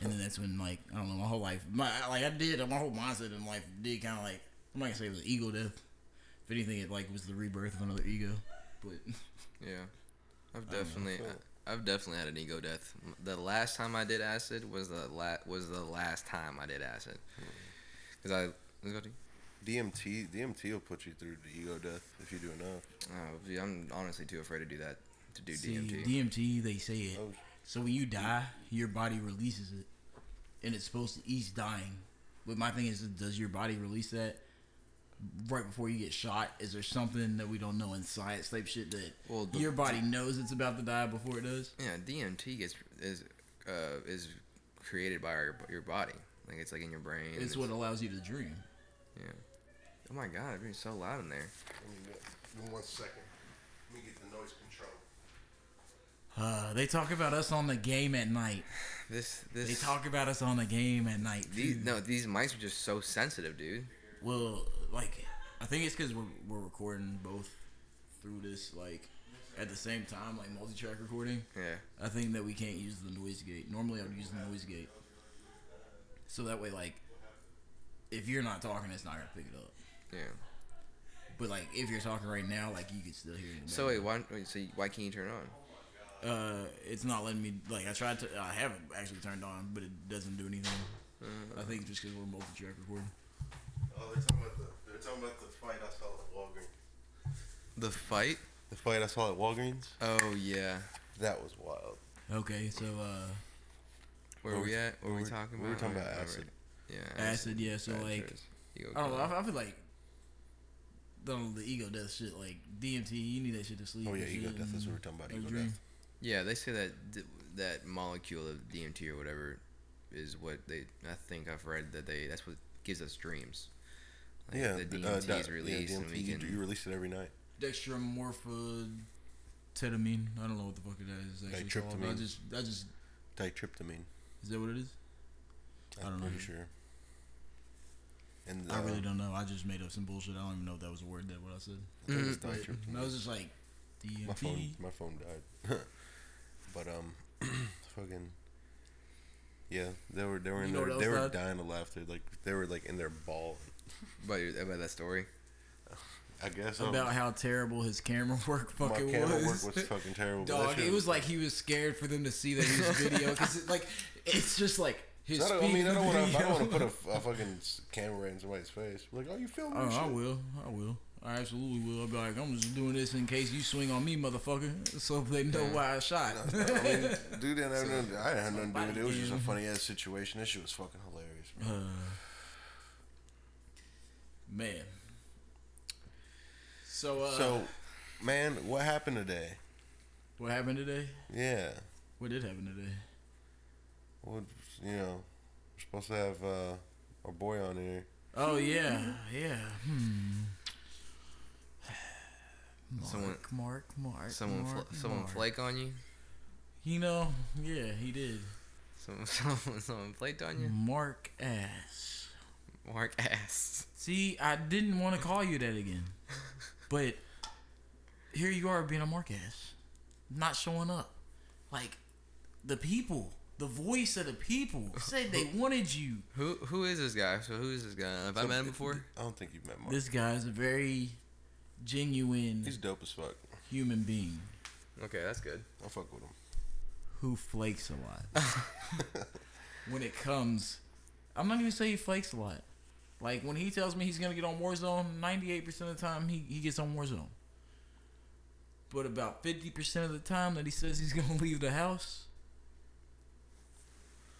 And then that's when, like, I don't know, my whole life, my like I did, my whole mindset in life did kind of like, I'm not gonna say it was ego death. If anything, it like was the rebirth of another ego. But Yeah, I've I don't know. definitely, Cool. I, have definitely had an ego death. The last time I did acid was the la- was the last time I did acid. Hmm. Cause I let's go to. DMT, DMT will put you through the ego death if you do enough. Oh, yeah, I'm honestly too afraid to do that. To do see, DMT. DMT, they say it. Oh, So when you die, your body releases it, and it's supposed to ease dying. But my thing is, does your body release that right before you get shot? Is there something that we don't know in science type shit that Well, the- your body knows it's about to die before it does? yeah, DMT gets is uh is created by our, your body. Like it's like in your brain. It's what allows you to dream. Yeah. Oh my god, it's being so loud in there. Give one second. Let me get the noise control. Uh, they talk about us on the game at night. This this. They talk about us on the game at night. These, no, these mics are just so sensitive, dude. Well, like I think it's because we're we're recording both through this like at the same time, like multi-track recording. Yeah. I think that we can't use the noise gate. Normally, I would use the noise gate. So that way, like, if you're not talking, it's not gonna pick it up. Yeah. But like, if you're talking right now, like, you can still hear it. So wait, why? Wait, so why can't you turn it on? Uh, it's not letting me. Like, I tried to. I haven't actually turned on, but it doesn't do anything. I think just because we're multi-track recording. Oh, they're talking about the they're talking about the fight I saw at Walgreens. The fight? The fight I saw at Walgreens. Oh yeah. That was wild. Okay, so uh, Where What we at? What we were we were- talking we about? were talking about yeah, acid. right. Yeah. acid. Yeah, so like, I don't know. I, I feel like the the ego death shit. Like DMT, you need that shit to sleep. Oh yeah, and ego death. That's what we're talking about. Ego death. Yeah, they say that th- that molecule of DMT or whatever is what they. I think I've read that they. That's what gives us dreams. Like yeah, the uh, DMT that- is yeah, released, and DMT, we you, can. you release it every night. Dextromorphoketamine. I don't know what the fuck it is actually called. I just, I just, Ditryptamine. is that what it is? I I'm don't know. pretty sure. And I really uh, don't know. I just made up some bullshit. I don't even know if that was a word. That what I said. I think it's. But ditryptamine. I was just like, my phone, DMT. my phone died. but um, fucking. Yeah, they were they were in You know there. They else were died? dying of laughter. Like they were like in their ball. About, your- about that story. I guess um, About how terrible his camera work fucking was. my camera was. work was fucking terrible. Dog, it was like he was scared for them to see that he was video because like it's just like his. I, don't, I mean, I don't want to. I don't want to put a, a fucking camera in somebody's face. Like, oh, you filming? Oh, this I will. I will. I absolutely will. I'll be like, I'm just doing this in case you swing on me, motherfucker, so they know why I shot. I mean, dude, didn't have nothing, I didn't have nothing to do with it. It was just a funny ass situation. That shit was fucking hilarious. Man. Uh, man. So, uh, so, man, what happened today? what happened today? Yeah, What did happen today? what you know, we're supposed to have uh, our boy on here. Oh yeah, yeah. Hmm. Mark, Someone- Mark, Mark, Someone, fl- Mark, someone Mark. flake on you. You know, yeah, he did. Someone, someone, someone flaked on you. Mark ass. Mark ass. See, I didn't want to call you that again, but here you are being a Mark ass, not showing up. like the people, the voice of the people said they wanted you. Who who is this guy? So who is this guy? Have I met him before? I don't think you've met Mark. This guy is a very genuine He's dope as fuck. human being Okay, that's good. I fuck with him. who flakes a lot. when it comes, I'm not even saying he flakes a lot. Like when he tells me he's gonna get on Warzone, 98% of the time he, he gets on Warzone. But about 50% of the time that he says he's gonna leave the house,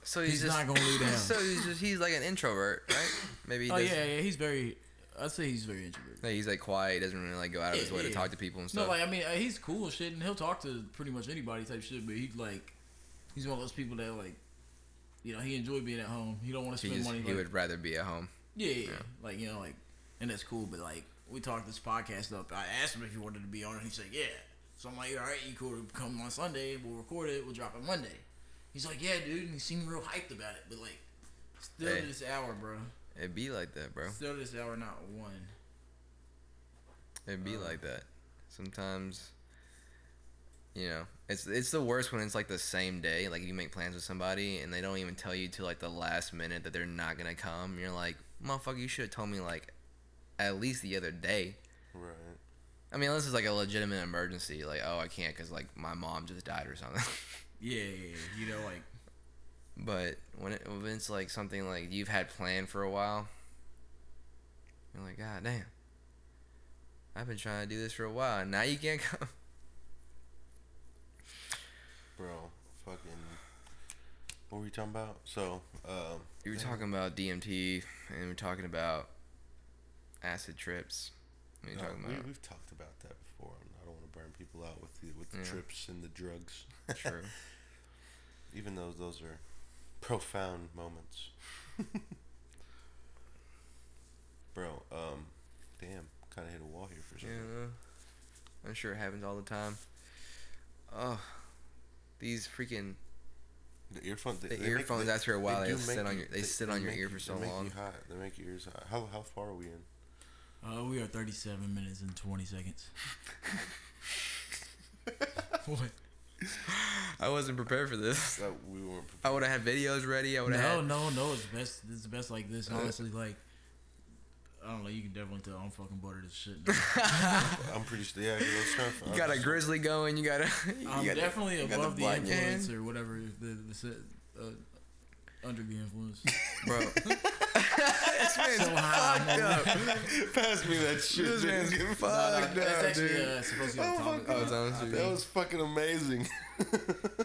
So he's, He's just not gonna leave the house. So he's just he's like an introvert, right? Maybe he oh does, yeah, yeah, he's very. I'd say he's very introverted. like, he's like quiet. He doesn't really like go out of his Yeah, way to talk to people and stuff. No, like I mean, uh, he's cool as shit, and he'll talk to pretty much anybody type shit. But he like, he's one of those people that like, you know, he enjoy being at home. He don't want to he spend just money. he like, would rather be at home. Yeah, yeah, Yeah. like you know, like, and that's cool. But like, we talked this podcast up. I asked him if he wanted to be on it. He said, "Yeah." So I'm like, "All right, you cool to come on Sunday? We'll record it. We'll drop it Monday." He's like, "Yeah, dude," and he seemed real hyped about it. But like, still Hey. this hour, bro. It'd be like that, bro. Still to this hour, not one. It'd be Uh. like that. Sometimes, you know, it's it's the worst when it's like the same day. Like you make plans with somebody and they don't even tell you till like the last minute that they're not gonna come. You're like, motherfucker, you should have told me like at least the other day. Right. I mean, unless it's like a legitimate emergency, like oh I can't because like my mom just died or something. Yeah, yeah, yeah. you know, like, but when, it, when it's like something like you've had planned for a while, you're like, God damn, I've been trying to do this for a while, and now you can't come. Bro, fucking. What were you talking about? So, um, You were yeah. talking about DMT, and we are talking about acid trips. We No, talking we, about we've talked about that before. I don't want to burn people out with the with the Yeah. trips and the drugs. true. Even though those are profound moments. Bro, um, damn, kind of hit a wall here for a second. no. I'm sure it happens all the time. Oh, these freaking The earphones. They, the they make- earphones. they- after a while, they, do sit make on your they, sit on your ear you- for so they make long. You hot. They make your ears hot. How how far are we in? uh, we are 37 minutes and 20 seconds. what? I wasn't prepared for this. That we weren't. I would have had videos ready. I would have No, had. no, no. It's best. It's best like this. Honestly, like I don't know. You can definitely tell I'm fucking buttered as shit. now. I'm pretty sure. Yeah, 'cause I was You got a grizzly going. You got a. You I'm got the- definitely you above the, blood in your influence hand. or whatever. The, the se- uh, under the influence. bro. This man's So high, fucked up. Pass me that shit. This dude. man's Get No, no, fucked that's up, actually dude. uh, supposed to be Oh, on fuck. Oh, it's on I- That was fucking amazing.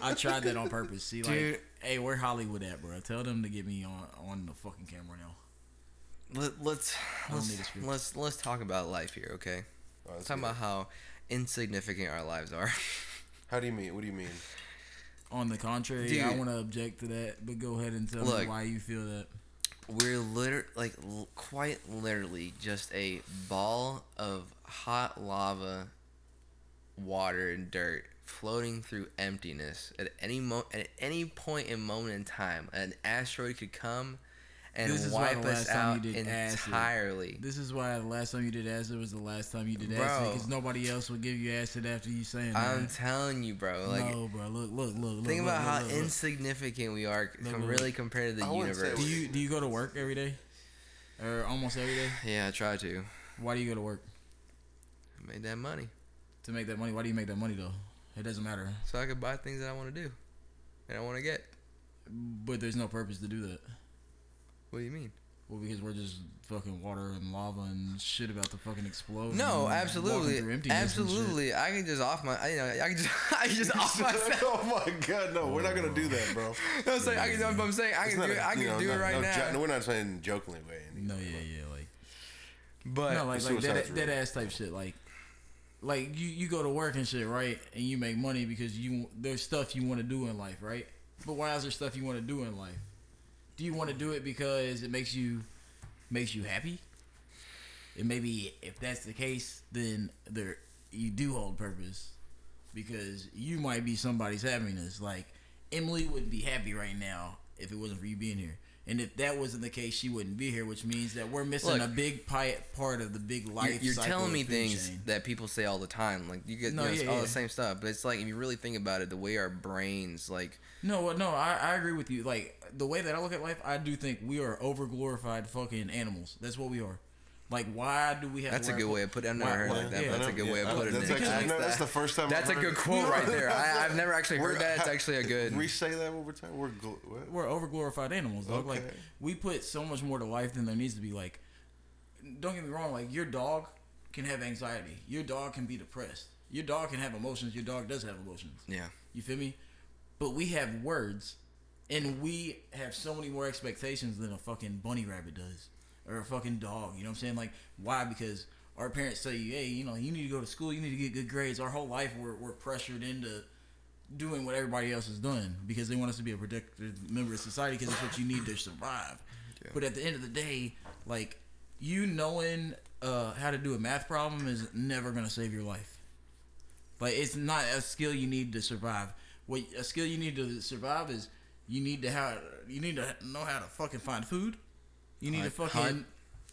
I tried that on purpose. See, like, Dude. hey, where Hollywood at, bro? Tell them to get me on on the fucking camera now. Let, let's let's, need a script. let's let's talk about life here, okay? Oh, that's Talk good. about how insignificant our lives are. How do you mean? What do you mean? On the contrary, I want to object to that, but go ahead and tell me why you feel that. We're liter like l- quite literally just a ball of hot lava, water and dirt floating through emptiness. At any mo- at any point in moment in time, an asteroid could come and This is why wipe the us last time out you did acid- This is why the last time you did acid was the last time you did acid because nobody else would give you acid after you saying I'm telling you, bro. Like, no, bro. Look, look, look. look think look, about look, how look, look. insignificant we are Look, com- look, really compared to the I universe. Do you do you go to work every day, or almost every day? Yeah, I try to. Why do you go to work I made that money to make that money? Why do you make that money though? It doesn't matter. so I could buy things that I want to do and I want to get. But there's no purpose to do that. What do you mean? Well, because we're just fucking water and lava and shit about to fucking explode. No, absolutely, through emptiness and shit. absolutely. I can just off my, you know, I can just, I can just off myself. oh my god, no, we're not gonna do that, bro. No, it's like, I can, I'm saying I It's can do a- it. I can know, do no- it right no now. jo- no, we're not saying jokingly way. No, yeah, yeah, like but no, like like that ass type shit. Like, like you you go to work and shit, right? And you make money because you there's stuff you want to do in life, right? But why is there stuff you want to do in life? Do you want to do it because it makes you makes you happy? And maybe if that's the case, then there you do hold purpose because you might be somebody's happiness. Like Emily would be happy right now if it wasn't for you being here. And if that wasn't the case, she wouldn't be here, which means that we're missing Look, a big pi- part of the big You're, life. you're cycle telling me things chain. that people say all the time. Like you get No, you know, yeah, all yeah. the same stuff, but it's like if you really think about it, the way our brains like No, no, I, I agree with you. Like the way that I look at life, I do think we are over glorified fucking animals. That's what we are. Like, why do we have? That's to a good way of putting it. I've never heard like that. yeah. but that's a good way of putting that's it. Actually, I like no, that's the first time. That's I've a heard good it. quote right there. I, I've never actually heard that. It's actually a good. Re say that one more time. We're gl- what? we're over glorified animals. Dog. Like we put so much more to life than there needs to be. Like, don't get me wrong. Like your dog can have anxiety. Your dog can be depressed. Your dog can have emotions. Your dog does have emotions. Yeah. You feel me? But we have words, and we have so many more expectations than a fucking bunny rabbit does, or a fucking dog. You know what I'm saying? Like, why? Because our parents say, hey, you know, you need to go to school, you need to get good grades. Our whole life, we're, we're pressured into doing what everybody else is doing because they want us to be a productive member of society because it's what you need to survive. Yeah. But at the end of the day, like, you knowing uh, how to do a math problem is never going to save your life. Like it's not a skill you need to survive. What a skill you need to survive is you need to have you need to know how to fucking find food. You need Hunt- to fucking hunt.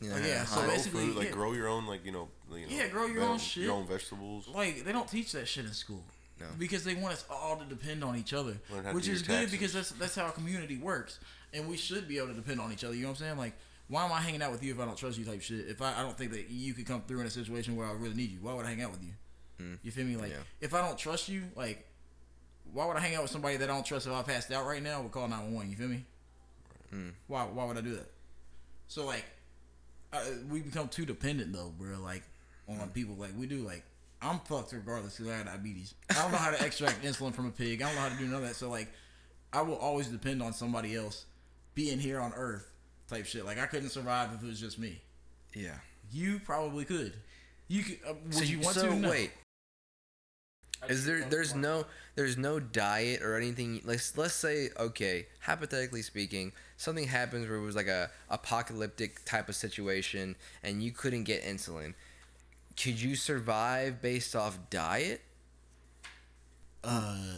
Oh, yeah, so grow basically, food, like yeah. grow your own, like you know, you know Yeah, grow your ve- own shit. your own vegetables. like they don't teach that shit in school. No. Because they want us all to depend on each other, Learn how to which do is your good taxes. because that's that's how a community works, and we should be able to depend on each other. You know what I'm saying? Like, why am I hanging out with you if I don't trust you? Type shit. If I, I don't think that you could come through in a situation where I really need you, why would I hang out with you? Mm. You feel me? Like, Yeah. if I don't trust you, like, why would I hang out with somebody that I don't trust? If I passed out right now, we'll call 911. You feel me? Mm. Why? Why would I do that? So like, uh, we become too dependent though, bro. Like on people, like we do. Like I'm fucked regardless because I got diabetes. I don't know how to extract insulin from a pig. I don't know how to do none of that. So like, I will always depend on somebody else being here on Earth, type shit. Like I couldn't survive if it was just me. Yeah. You probably could. You could. Uh, would So you want so to? No. wait. Is there there's no there's no diet or anything let's let's say okay hypothetically speaking something happens where it was like a apocalyptic type of situation and you couldn't get insulin could you survive based off diet Uh,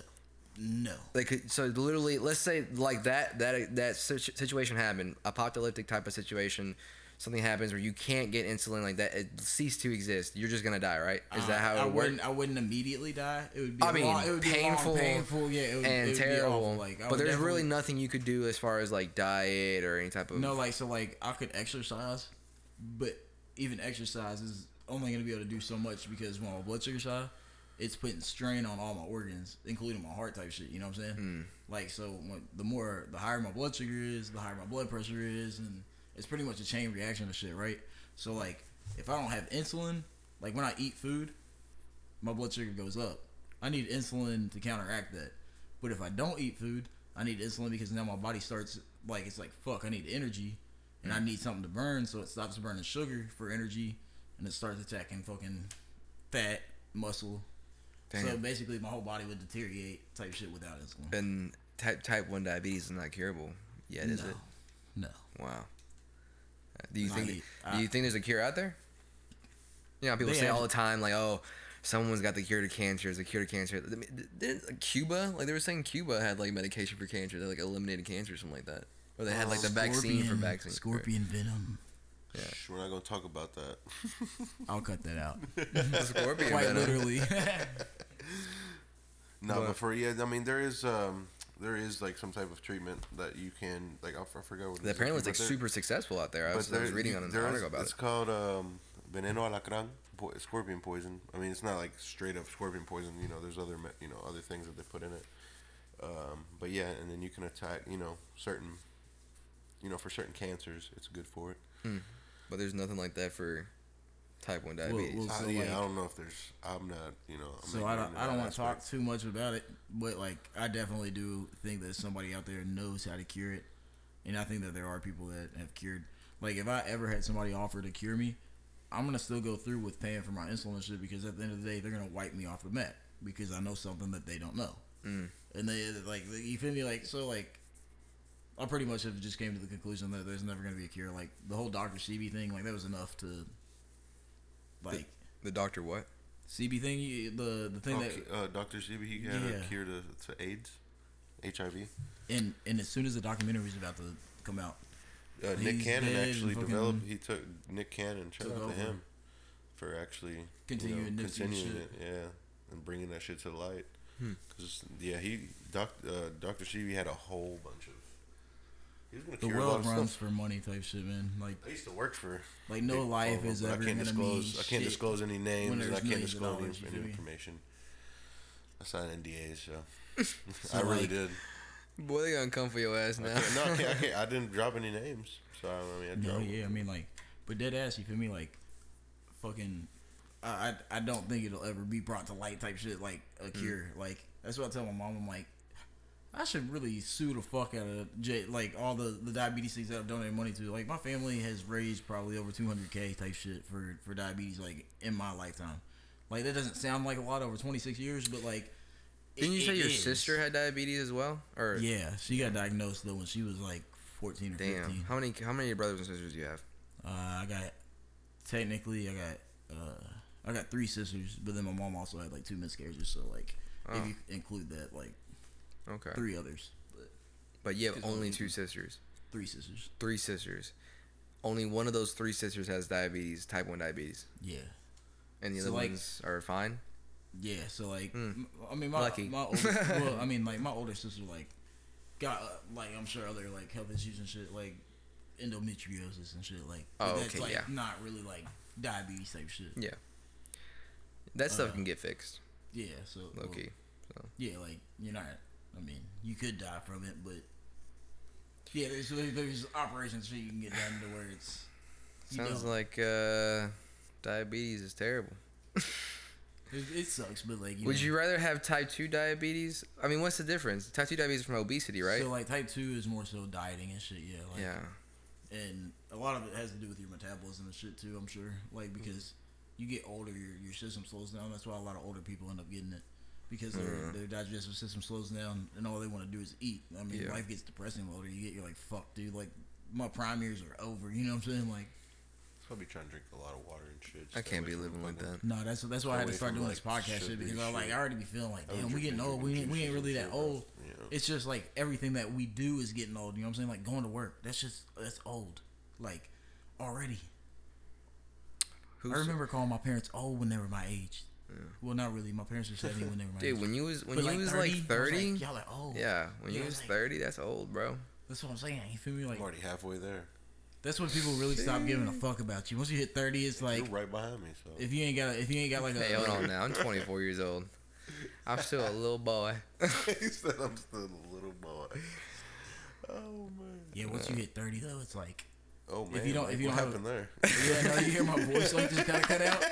no. like could- so literally let's say like that that that situation happened apocalyptic type of situation something happens where you can't get insulin like that it ceased to exist you're just gonna die right is that Uh, how I it works wouldn't. I wouldn't immediately die. It would be. I mean, long, it would be long, painful painful. Yeah, it would, and terrible. Like, I but there's really nothing you could do as far as like diet or any type of. No, like so, like I could exercise, but even exercise is only gonna be able to do so much because when my blood sugar's high, it's putting strain on all my organs, including my heart type shit. You know what I'm saying? Mm. Like so, when, the more the higher my blood sugar is, the higher my blood pressure is, and it's pretty much a chain reaction of shit, right? So like, if I don't have insulin, like when I eat food, my blood sugar goes up. I need insulin to counteract that. But if I don't eat food, I need insulin because now my body starts like it's like fuck. I need energy, and I mm. need something to burn, so it stops burning sugar for energy, and it starts attacking fucking fat, muscle. So basically, my whole body would deteriorate type shit without insulin. and type type one diabetes is not curable yet, is no, it? no. Wow. Do you Not think? yet. do you think there's a cure out there? You know, people say have- all the time like, "Oh, someone's got the cure to cancer. There's a cure to cancer." Didn't Cuba like they were saying Cuba had like medication for cancer. They like eliminated cancer or something like that, or they had like the vaccine for Scorpion- vaccine. Scorpion venom. Shh, We're not gonna talk about that. I'll cut that out. The scorpion Quite venom. literally. No, But- but for yeah, I mean there is um there is like some type of treatment that you can like I forgot what. That apparently it's like there- super successful out there. I was, I was reading on an there is- article about It's it. called um, veneno alacrán, po- scorpion poison. I mean, it's not like straight up scorpion poison. You know, there's other you know other things that they put in it. Um, but yeah, and then you can attack you know certain you know for certain cancers, it's good for it. But there's nothing like that for type one diabetes. well, Uh, So, yeah, like- I don't know if there's. I'm not. You know. I'm So I don't, I don't want to talk too much about it, but like I definitely do think that somebody out there knows how to cure it, and I think that there are people that have cured. Like if I ever had somebody offer to cure me, I'm gonna still go through with paying for my insulin and shit because at the end of the day they're gonna wipe me off the mat because I know something that they don't know, Mm. and they like you feel me like so like. I pretty much have just came to the conclusion that there's never gonna be a cure. Like the whole Doctor Sebi thing, like that was enough to, like The doctor what? Sebi thing, the the thing that Oh, uh, Dr. Sebi he had Yeah. a cure to, to AIDS, HIV. and and as soon as the documentary was about to come out. Uh, Nick Cannon actually developed. He took Nick Cannon. Shout took out over. to him for actually Continuing you know, Nipsey's continuing shit. it. Yeah, and bringing that shit to the light. Hmm. Cause yeah, he doc, uh, Doctor Sebi had a whole bunch of. He was gonna The cure a lot world runs stuff. for money type shit, man. Like I used to work for. like no big life is ever I can't gonna disclose. be I can't disclose any names. and I can't disclose any, dollars, you any information. I signed NDAs, so, So, I really like, did. Boy, they gonna come for your ass now. can't, no, I, can't, I can't. I didn't drop any names, so I mean, I No, dropped. yeah, I mean like, but dead ass, you feel me? Like, fucking, I I, I don't think it'll ever be brought to light type shit like a Mm. cure. Like that's what I tell my mom. I'm like, I should really sue the fuck out of J, like all the the diabetes things that I've donated money to. Like my family has raised probably over 200k type shit for for diabetes like in my lifetime. Like that doesn't sound like a lot over 26 years, but like. Didn't it- you say your is. sister had diabetes as well? Or Yeah, she got diagnosed though when she was like 14 or damn, 15. how many how many brothers and sisters do you have? Uh, I got technically I got uh I got three sisters, but then my mom also had like two miscarriages. So like Oh. if you include that, like Okay, three others, but but you have only two sisters, three sisters. three sisters. Only one of those three sisters has diabetes, type one diabetes, Yeah, and the So, other like- ones are fine. yeah. So like, Hmm. m- I mean, my Lucky. my older, well, I mean, like my older sister like got uh, like I'm sure other like health issues and shit like endometriosis and shit like. but Oh, that's, okay, like, yeah. Not really like diabetes type shit. Yeah, that stuff Uh, can get fixed. Yeah. So Low well, key. Yeah, like you're not. I mean, you could die from it, but yeah, there's there's operations so you can get done to where it's. Sounds like uh, diabetes is terrible. it, it sucks, but like. You Would know, you rather have type two diabetes? I mean, what's the difference? Type two diabetes is from obesity, right? So like type two is more so dieting and shit. Yeah. Like, yeah. And a lot of it has to do with your metabolism and shit too. I'm sure, like because you get older, your your system slows down. That's why a lot of older people end up getting it. Because their, Mhm. their digestive system slows down and all they want to do is eat. I mean, Yeah. life gets depressing the older you get. You're like, fuck, dude. Like, my prime years are over. You know what I'm saying? Like, So I'll be trying to drink a lot of water and shit. I can't be living like that. No, that's that's why I had to start doing like, this podcast shit because I'm like. I already be feeling like damn we getting old we ain't, we ain't really that old. bro. You know? It's just like everything that we do is getting old. You know what I'm saying? Like going to work. That's just that's old. Like already. Who's I remember calling my parents old when they were my age. Well, not really. My parents were 70 when they were my Dude, age. when you was when But, you was like I was thirty, y'all like old. yeah, when you Yeah, was like- thirty, that's old, bro. That's what I'm saying. You feel me? Like I'm already halfway there. that's when people really stop giving a fuck about you. Once you hit 30, it's like You're right behind me, so if you ain't got a, if you ain't got like a Hey, hold on now. I'm 24 years old. I'm still a little boy. he said I'm still a little boy. Oh man. yeah. Once you hit 30 though, it's like Oh man. If you don't- if you what don't have- happened there? yeah. No, you hear my voice like just kind of cut out.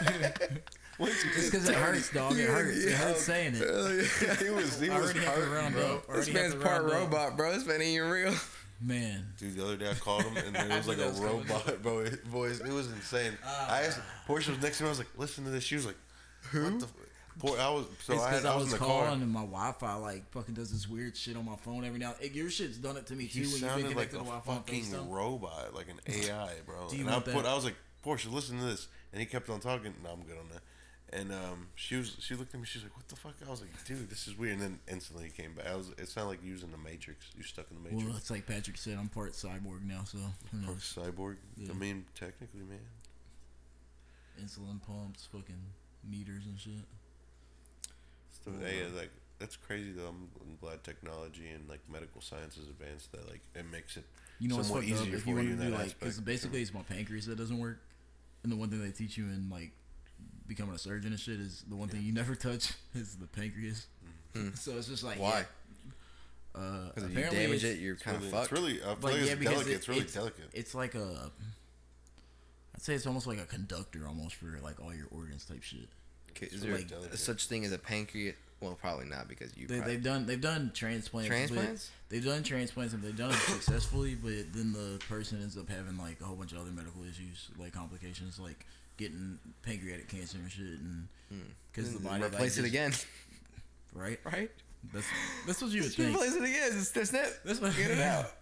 It's because it hurts, dog. It hurts. It hurts saying it. he was he I was already have to round bro. up. This Already have man's to part round up. robot, bro. This man ain't even real. Man, Dude, the other day I called him and there I was like a that was coming. robot, bro. His voice, it was insane. Ah. I asked Portia was next to me. I was like, "Listen to this." She was like, "Who?" What the f-? Poor, I was so it's I, because had, I, I was was in the calling car. and my Wi-Fi like fucking does this weird shit on my phone every now. It, your shit's done it to me too He when you've been sounded like connected a to Wi-Fi on fucking FaceTime. robot, like an AI, bro. Do you and I want put, that? I was like, Portia, listen to this, and he kept on talking. No, I'm good on that. And um, she was, she looked at me. She's like, "What the fuck?" I was like, "Dude, this is weird." And then instantly he came back. I was, it sounded like using the Matrix. You stuck in the Matrix. Well, it's like Patrick said, I'm part cyborg now, so knows? cyborg. Yeah. I mean, technically, man. Insulin pumps, fucking meters and shit. So, hey, like that's crazy though. I'm, I'm glad technology and like medical science has advanced. That like it makes it You know what's somewhat fucked up? easier If for you you, in to that do like, because basically it's my pancreas that doesn't work, and the one thing they teach you in like becoming a surgeon and shit is the one thing you never touch is the pancreas. Mm-hmm. Hmm. So it's just like Why? Yeah, uh, Because if you damage it, you're kind of really, fucked. it's really, I feel Like, like yeah, it's delicate. it- it's really it's- delicate. It's like a. I'd say it's almost like a conductor, almost for like all your organs type shit. Okay, is It's there really delicate. such thing as a pancreas? Well, probably not because you. They, they've done they've done transplants. but- transplants. They've done transplants and they've done it successfully, but then the person ends up having like a whole bunch of other medical issues, like complications, like getting pancreatic cancer and shit, and hmm. because the body like, replace it just- again. right? right. That's that's what you would think. replace it again. Just that's it. That's what Get it out.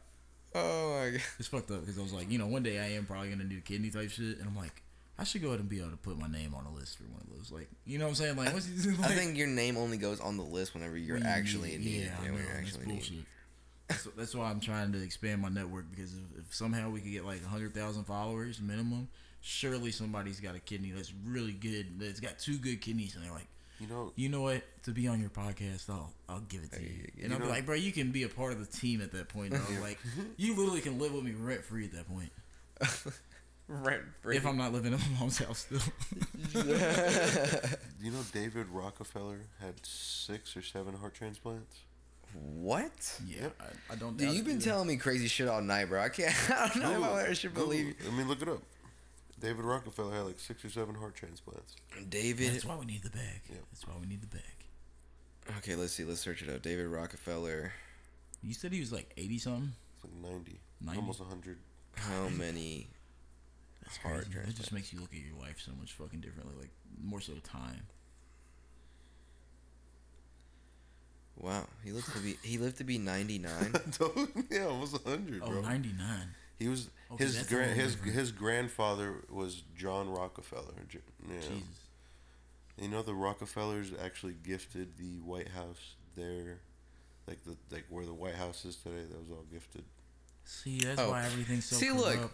Oh my god. It's fucked up because I was like, you know, one day I am probably gonna do kidney type shit, and I'm like, I should go ahead and be able to put my name on a list for one of those. Like, you know what I'm saying? Like, once you, I think your name only goes on the list whenever you're actually in need. Yeah, I when know, you're it's actually in need. bullshit. That's, that's why I'm trying to expand my network because if, if somehow we could get like hundred thousand followers minimum, surely somebody's got a kidney that's really good. That's got two good kidneys, and they're like, You know, you know what? To be on your podcast, I'll I'll give it to you. Hey, And you I'll be like, bro, you can be a part of the team at that point. Though. Like, you literally can live with me rent free at that point. Rent free. If I'm not living in my mom's house still. you know, David Rockefeller had six or seven heart transplants. what? yeah, I, I don't. Dude, you've been either. telling me crazy shit all night, bro. I can't. I don't know if I should Google- believe I mean, look it up. David Rockefeller had like six or seven heart transplants. David. That's why we need the bag. Yeah. That's why we need the bag. Okay, let's see. Let's search it up. David Rockefeller. You said he was like eighty something. It's like 90, 90? almost 100. How many That's heart crazy. It just makes you look at your life so much fucking differently. Like more so time. Wow, he lived to be he lived to be 99. yeah, almost 100, Oh, bro. 99. He was Okay, his grand his different. his grandfather was John Rockefeller. Yeah. Jesus. You know the Rockefellers actually gifted the White House their like the like where the White House is today. That was all gifted. See, that's Oh. why everything's so See, look.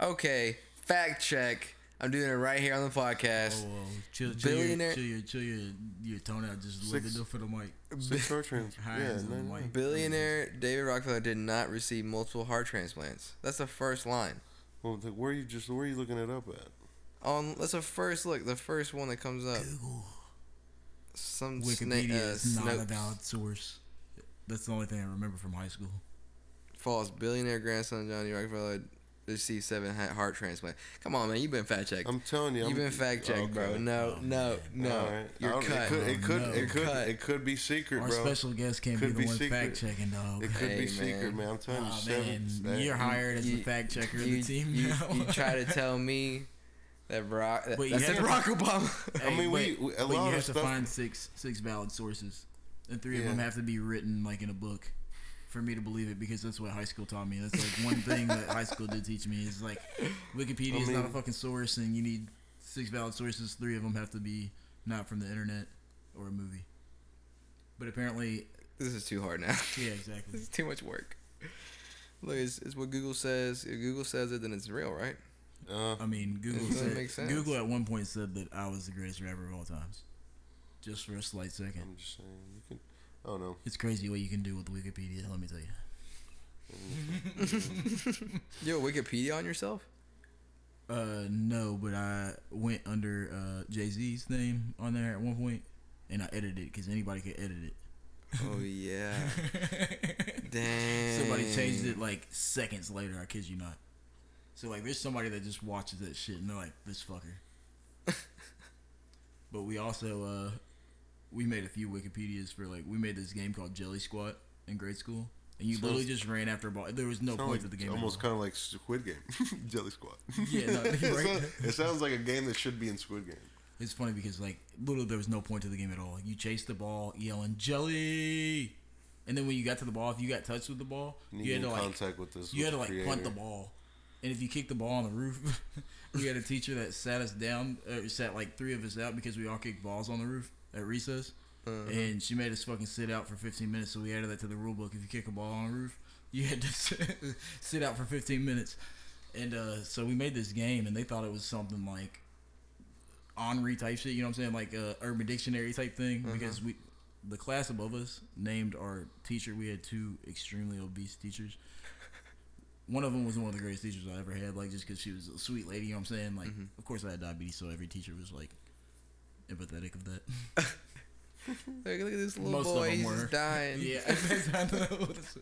okay, fact check. I'm doing it right here on the podcast. Oh, well, chill, chill, Billionaire- chill, your, chill your, your tone out just a little Six- bit for the mic. Six heart trans. Higher Yeah, no, no. mic. Billionaire David Rockefeller did not receive multiple heart transplants. That's the first line. Well, like, where are you just where are you looking it up at? On that's the first look, the first one that comes up. Google. Some Wikipedia sna- uh, is not a valid source. That's the only thing I remember from high school. False. Billionaire grandson Johnny Rockefeller received seven heart transplant. Come on, man. You've been fact checked. I'm telling you, I'm, You've been fact checked, bro. No, Oh, no, no. All right. I You're cut. It could, it could, No. it could, Cut. it could be secret, Our bro. special guest can't Could be be the one secret. fact checking, dog. It could Hey, be secret, man. man. I'm telling you, seven. man, that- you're hired as You- the fact checker of the team you, now. you try to tell me that Barack. That, that's have Barack to- Obama. I mean, we- but- we- a but lot you of have to find six six valid sources, and three of them have to be written like in a book for me to believe it because that's what high school taught me. That's like one thing that high school did teach me is like Wikipedia I is not a fucking source, and you need six valid sources. Three of them have to be not from the internet or a movie. But apparently, this is too hard now. yeah, exactly. this is too much work. Look, it's, it's what Google says. If Google says it, then it's real, right? Uh, I mean, Google It doesn't said make sense. Google at one point said that I was the greatest rapper of all times. Just for a slight second. I'm just saying, you can. I don't know. It's crazy what you can do with Wikipedia. Let me tell you. You have a Wikipedia on yourself? Uh, no, but I went under uh, Jay Z's name on there at one point, and I edited it because anybody could edit it. Oh yeah. Dang. Somebody changed it like seconds later. I kid you not. So like, there's somebody that just watches that shit and they're like, "This fucker." but we also uh, we made a few Wikipedias for like we made this game called Jelly Squat in grade school, and you Sounds- literally just ran after a ball. There was no point like- to the game. at Almost kind of like Squid Game, Jelly Squat. Yeah, no, it, right. sounds, it sounds like a game that should be in Squid Game. It's funny because like literally there was no point to the game at all. You chased the ball, yelling jelly, and then when you got to the ball, if you got touched with the ball, You, you had to like contact with this. you had to like punt the ball, and if you kicked the ball on the roof, we had a teacher that sat us down, uh, sat like three of us out because we all kicked balls on the roof at recess, Uh-huh. and she made us fucking sit out for 15 minutes. So we added that to the rule book. If you kick a ball on the roof, you had to sit, out for 15 minutes. And uh, so we made this game, and they thought it was something like Henri type shit. You know what I'm saying? Like uh, Urban Dictionary type thing. Uh-huh. Because we, the class above us, named our teacher. We had two extremely obese teachers. One of them was one of the greatest teachers I ever had. Like just because she was a sweet lady. You know what I'm saying? Like, Mhm. of course I had diabetes, so every teacher was like empathetic of that. Look, look at this little Most boy. He's were. dying. Yeah. This,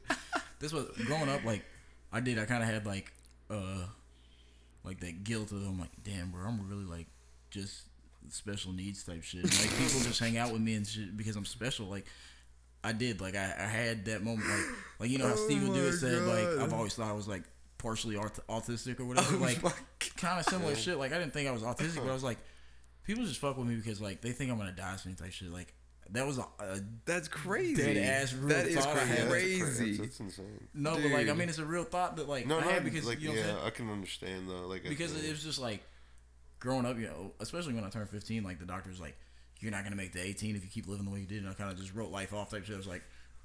this was growing up. Like I did. I kind of had like uh like that guilt of I'm like, damn, bro, I'm really like just special needs type shit. Like people just hang out with me and shit because I'm special. Like I did. Like I, I had that moment. Like like you know how Oh Steve Would do it said like I've always thought I was like partially aut- autistic or whatever. Oh like kind of similar shit. Like I didn't think I was autistic, but I was like, people just fuck with me because like they think I'm gonna die soon type shit. Like that was a, a That's crazy. Dead ass real that is thought I that's crazy. That's, that's insane. no, but like I mean, it's a real thought that like No, I no, had because like you know yeah. I can understand though. Like because it was just like growing up, you know, especially when I turned 15, like the doctor was like, "You're not gonna make the 18 if you keep living the way you did," and I kind of just wrote life off type shit. I was like,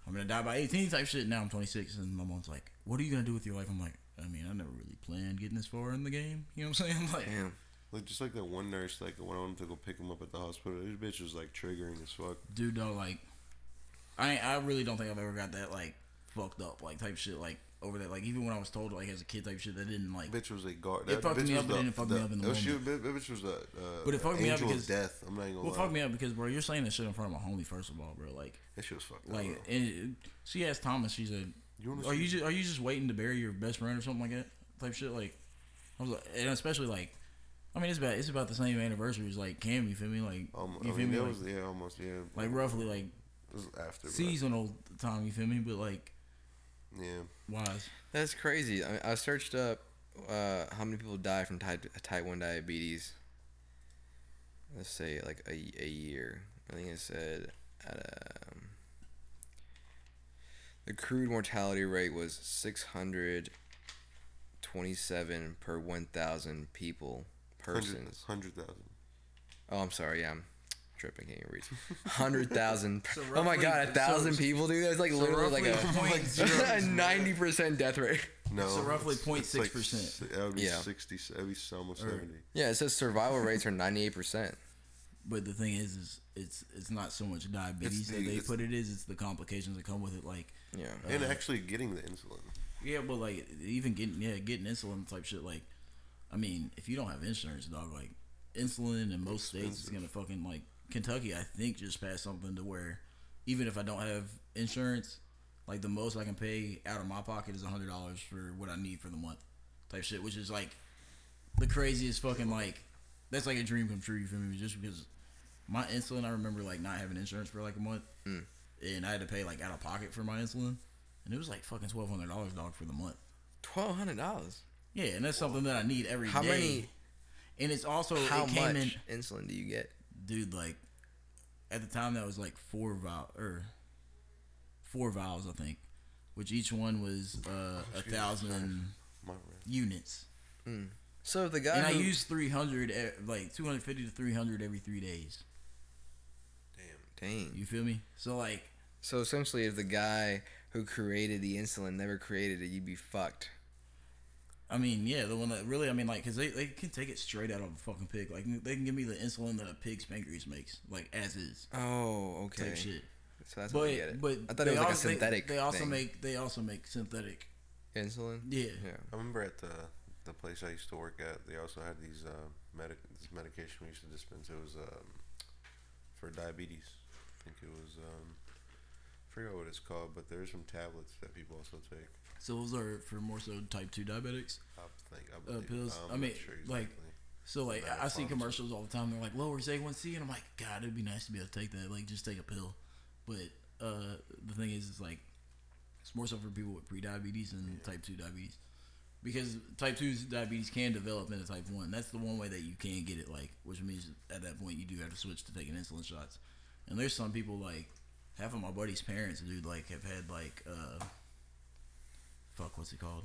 I'm gonna die by 18 type shit. Now I'm 26, and my mom's like, "What are you gonna do with your life?" I'm like, "I mean, I never really planned getting this far in the game." You know what I'm saying? I'm like, Damn. Like just like that one nurse, like when I went to go pick him up at the hospital, this bitch was like triggering as fuck. dude, no, like, I I really don't think I've ever got that like fucked up like type shit like over that. Like even when I was told like as a kid type shit, that didn't like. Bitch was a guard. It that fucked me up, but it didn't fuck me up in the oh, she- moment. Bitch was a. Uh, But it fucked me up because- death. I'm not gonna Well, lie. fuck me up because bro, you're saying this shit in front of my homie first of all, bro. Like, That shit was fucked up. like, and she asked Thomas. She said, You "Are you just, are you just waiting to bury your best friend or something like that type shit?" Like, I was like, and especially like, I mean, it's about it's about the same anniversary as like Cam. You feel me? Like, Um, you I feel mean, me? that Like, was yeah, almost yeah. like roughly like It was after. but- seasonal time. You feel me? But like, Yeah. wise. That's crazy. I, I searched up uh, how many people die from type type one diabetes. Let's say like a, a year. I think it said at um, the crude mortality rate was six hundred twenty seven per one thousand people persons. Hundred thousand. Oh, I'm sorry. Yeah, I'm tripping. Can't even read. Hundred thousand. So oh my god, a thousand so- people, dude. That's like so literally like a point ninety percent death rate. No. So roughly it's- it's like 0.6%. s- That would be Yeah. sixty. That would be almost Or- seventy. Yeah, it says survival rates are ninety eight percent. But the thing is, is it's it's not so much diabetes the- that they put it is. It's the complications that come with it. Like, Yeah. and Uh, actually getting the insulin. yeah, but like even getting yeah getting insulin type shit. Like, I mean, if you don't have insurance, dog, like insulin in most states is gonna fucking like Kentucky. I think just passed something to where even if I don't have insurance, like the most I can pay out of my pocket is a hundred dollars for what I need for the month, type shit. Which is like the craziest fucking like that's like a dream come true. You feel me? Just because my insulin, I remember like not having insurance for like a month, Mm. and I had to pay like out of pocket for my insulin, and it was like fucking twelve hundred dollars, dog, for the month. Twelve hundred dollars. Yeah, and that's something that I need every day. How many- And it's also How it came much in, insulin do you get? dude. Like at the time, that was like four vial or er, four vials, I think, which each one was uh, oh, a thousand My bad. units, hmm. So the guy and I who- use three hundred, eh, like two hundred fifty to three hundred every three days. Damn. dang. You feel me? So like, So essentially, if the guy who created the insulin never created it, you'd be fucked. I mean, yeah, the one that really, I mean, like, cause they, they can take it straight out of a fucking pig. Like, they can give me the insulin that a pig's pancreas makes, like as is Oh, okay. type shit. So that's but what you get it. but I thought they it was like a also- they- They, also thing. make they also make synthetic. insulin. Yeah. Yeah. I remember at the the place I used to work at, they also had these uh, medic this medication we used to dispense. It was um, for diabetes. I think it was um, I forgot what it's called, but there's some tablets that people also take. So those are for more so type two diabetics. I think I Uh, believe. pills. I'm I not mean, sure like. So like I, I, see commercials all the time. They're like lowers A1C, and I'm like, God, it'd be nice to be able to take that. Like just take a pill. But uh, the thing is, it's like it's more so for people with pre-diabetes and type two diabetes. Because type two diabetes can develop into type one. That's the one way that you can get it. Like, which means at that point you do have to switch to taking insulin shots. And there's some people like half of my buddy's parents, dude, like have had like uh, fuck, what's it called?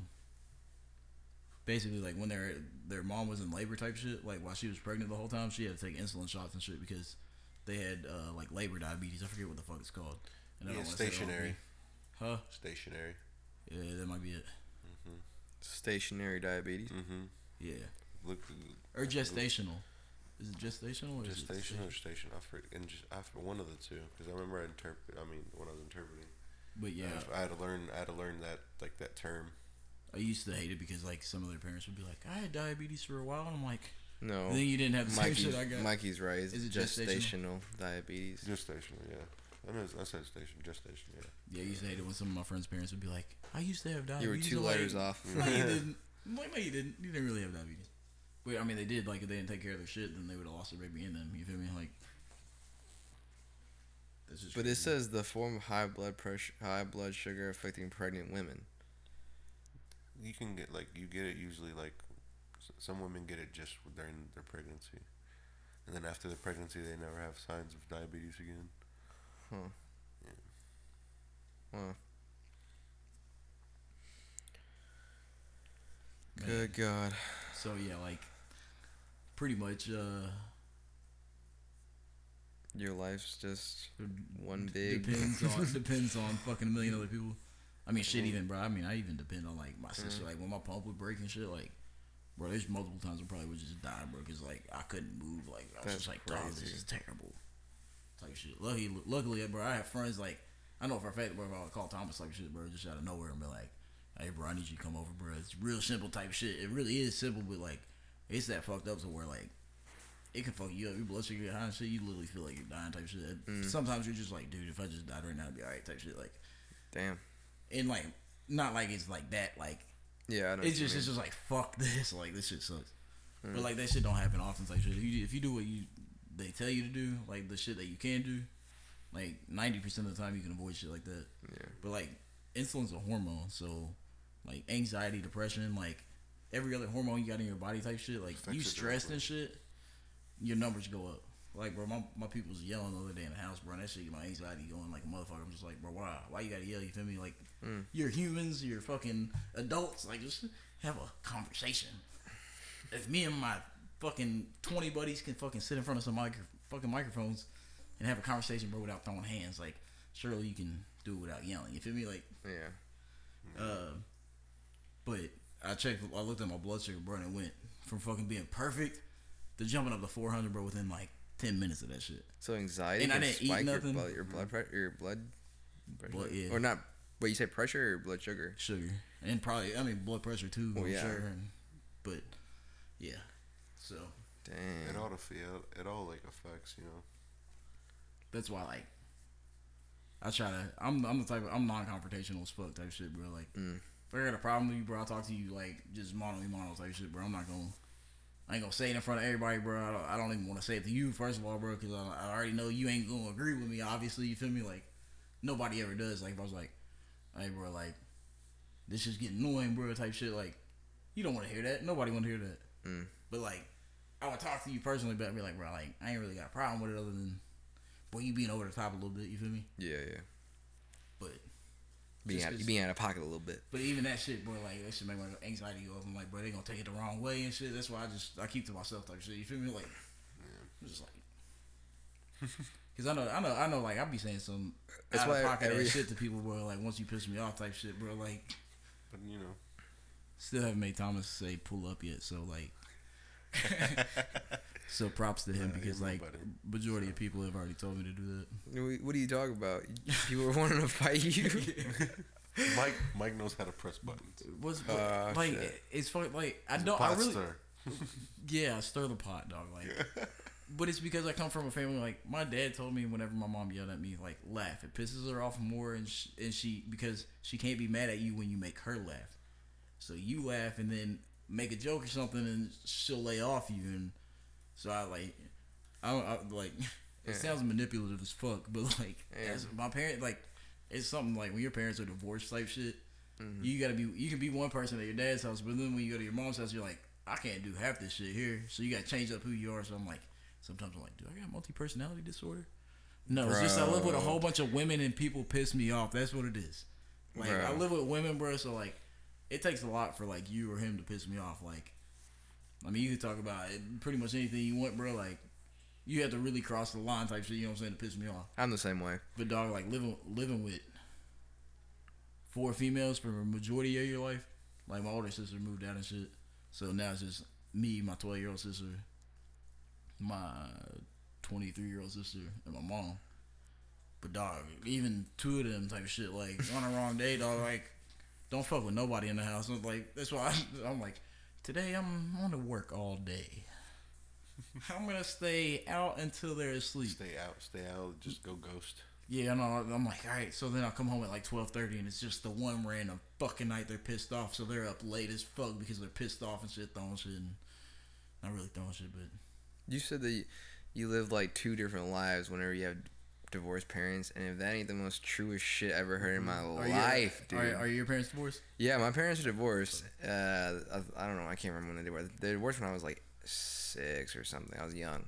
basically like when their their mom was in labor type shit, like while she was pregnant the whole time, she had to take insulin shots and shit because they had uh, like labor diabetes. I forget what the fuck it's called. And I Yeah, don't wanna say stationary. Huh? Stationary. Yeah, that might be it. Stationary diabetes. Mm-hmm. Yeah, Look, or gestational. Is it gestational or is it or station? station? I forget. And just after one of the two, because I remember I interpret. I mean, when I was interpreting, But yeah, I had to learn. I had to learn that like that term. I used to hate it because like some of their parents would be like, "I had diabetes for a while," and I'm like, No. "Then you didn't have the same Mikey's, shit I got." Mikey's right. Is it gestational diabetes. Gestational, yeah. I know. I said station. Gestation, yeah. Yeah, I used to hate it when some of my friends' parents would be like, "I used to have diabetes." You were two I'm like, off. No, you didn't. I'm like, no, you didn't. You didn't really have diabetes. But I mean, they did. Like, if they didn't take care of their shit, then they would have lost their baby in them. You feel me? Like, that's just. But it says the form of high blood pressure, high blood sugar affecting pregnant women. You can get like you get it usually like some women get it just during their pregnancy, and then after the pregnancy they never have signs of diabetes again. Huh. Yeah. Wow. Man. Good God. So yeah, like, pretty much. uh Your life's just one big. depends on depends on fucking a million other people. I mean, shit. Mm-hmm. Even bro, I mean, I even depend on like my sister. Mm-hmm. Like when my pump would break and shit. Like, bro, there's multiple times I probably would just die, bro, because like I couldn't move. Like I was That's just like, dog, this is terrible. Type shit. Lucky, luckily, bro, I have friends like I know for a fact, bro, if I would call Thomas like shit, bro, just out of nowhere and be like, hey, bro, I need you to come over, bro. It's real simple type shit. It really is simple, but like it's that fucked up to where like it can fuck you up. Your blood sugar get high and shit. You literally feel like you're dying type shit. Mm. Sometimes you're just like, dude, if I just died right now, I'd be alright type shit. Like, Damn. and like, not like it's like that. Like, Yeah, I know. it's just it's just like fuck this. Like this shit sucks. Mm. But like that shit don't happen often type shit. If you if you do what you they tell you to do, like the shit that you can do, like ninety percent of the time you can avoid shit like that. Yeah. But like insulin's a hormone, so like anxiety, depression, like every other hormone you got in your body type shit, like you stressed and shit, your numbers go up. Like bro, my my people was yelling the other day in the house, bro. And that shit, get my anxiety going like a motherfucker. I'm just like, bro, why? Why you gotta yell? You feel me? Like Mm. you're humans, you're fucking adults. Like just have a conversation. If me and my fucking twenty buddies can fucking sit in front of some micro, fucking microphones and have a conversation, bro, without throwing hands, like surely you can do it without yelling. You feel me? Like Yeah. uh, but I checked. I looked at my blood sugar, bro, and it went from fucking being perfect to jumping up to 400, bro, within like 10 minutes of that shit. So anxiety And I didn't eat spike your nothing. blood, your blood pressure, your blood pressure, Blood, yeah. or not? What you say, pressure or blood sugar? Sugar and probably, I mean, blood pressure too. Well, yeah. sure. And, but yeah, so Damn. It all to feel. It all like affects. You know. that's why like I try to. I'm I'm the type of I'm non-confrontational as fuck type shit, bro. Like Mm. if I got a problem with you, bro, I'll talk to you like just mono e mono type shit, bro. I'm not gonna. I ain't gonna say it in front of everybody, bro. I don't, I don't even want to say it to you, first of all, bro, because I, I already know you ain't gonna agree with me. Obviously, you feel me? Like nobody ever does. Like if I was like, hey, bro, like this is getting annoying, bro, type shit. Like you don't want to hear that. Nobody want to hear that. Mm. But like, I would talk to you personally, but I'd be like, bro, like I ain't really got a problem with it other than, boy, you being over the top a little bit. You feel me? Yeah, yeah. But Being Just out, 'cause- you being out of pocket a little bit. But even that shit, bro, like that shit make my anxiety go up. I'm like, bro, they gonna take it the wrong way and shit. That's why I just I keep to myself type shit. You feel me? Like, I'm just like, cause I know, I know, I know. Like I be saying some That's out why of pocket every- ass shit to people, bro. Like once you piss me off type shit, bro. Like But you know. still haven't made Thomas say pull up yet. So like, so props to him Nah, because like buddy. majority of people have already told me to do that. What what are you talking about? People were wanting to fight you. Mike. Mike knows how to press buttons. What's Ah, like? shit. It's funny. Like I don't. I Pot really. stir. Yeah, stir the pot, dog. Like, but it's because I come from a family like my dad told me whenever my mom yelled at me, like laugh. It pisses her off more, and sh- and she because she can't be mad at you when you make her laugh. So you laugh and then make a joke or something, and she'll lay off you. And so I like, I, don't- I like. It Yeah. sounds manipulative as fuck, but like, Yeah. as my parents like, it's something like when your parents are divorced type shit. Mhm. You gotta be. You can be one person at your dad's house, but then when you go to your mom's house, you're like, I can't do half this shit here. So you gotta change up who you are. So I'm like, sometimes I'm like, do I got multi personality disorder? No, it's just I live with a whole bunch of women and people piss me off. That's what it is. Like I live with women, bro. So like, it takes a lot for like you or him to piss me off. Like, I mean, you can talk about it, pretty much anything you want, bro. Like, you have to really cross the line type shit. You know what I'm saying to piss me off. I'm the same way. But dog, like living living with four females for a majority of your life. Like my older sister moved out and shit, so now it's just me, my twelve year old sister, my twenty three year old sister, and my mom. But dog, even two of them type of shit, like on the wrong day, dog, like don't fuck with nobody in the house. Like that's why I, I'm like today I'm going to work all day. I'm gonna stay out until they're asleep. Stay out. Stay out. Just go ghost. Yeah, no, I'm like, all right. So then I'll come home at like twelve thirty, and it's just the one random fucking night they're pissed off. So they're up late as fuck because they're pissed off and shit, throwing shit, and not really throwing shit, but You said that you, you lived like two different lives whenever you have divorced parents, and if that ain't the most truest shit I ever heard in my Mm-hmm. Are your- life, dude. Are, are your parents divorced? Yeah, my parents are divorced. Uh, I, I don't know. I can't remember when they divorced. They divorced when I was like six or something. I was young,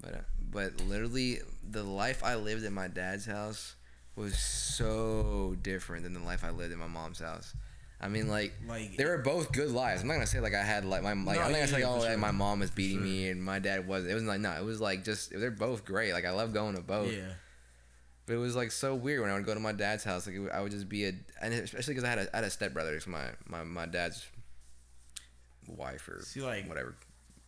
but uh, but literally the life I lived at my dad's house was so different than the life I lived in my mom's house. I mean, like, Like- they were both good lives. I'm not gonna say like I had like my like No, I'm not gonna say oh for like, my mom was beating sure. me and my dad was. It was like no, it was like just they're both great. Like I love going to both. Yeah. But it was like so weird when I would go to my dad's house. Like it I would just be a, and especially because I had a I had a stepbrother. It's my my my dad's wife or See, like- whatever.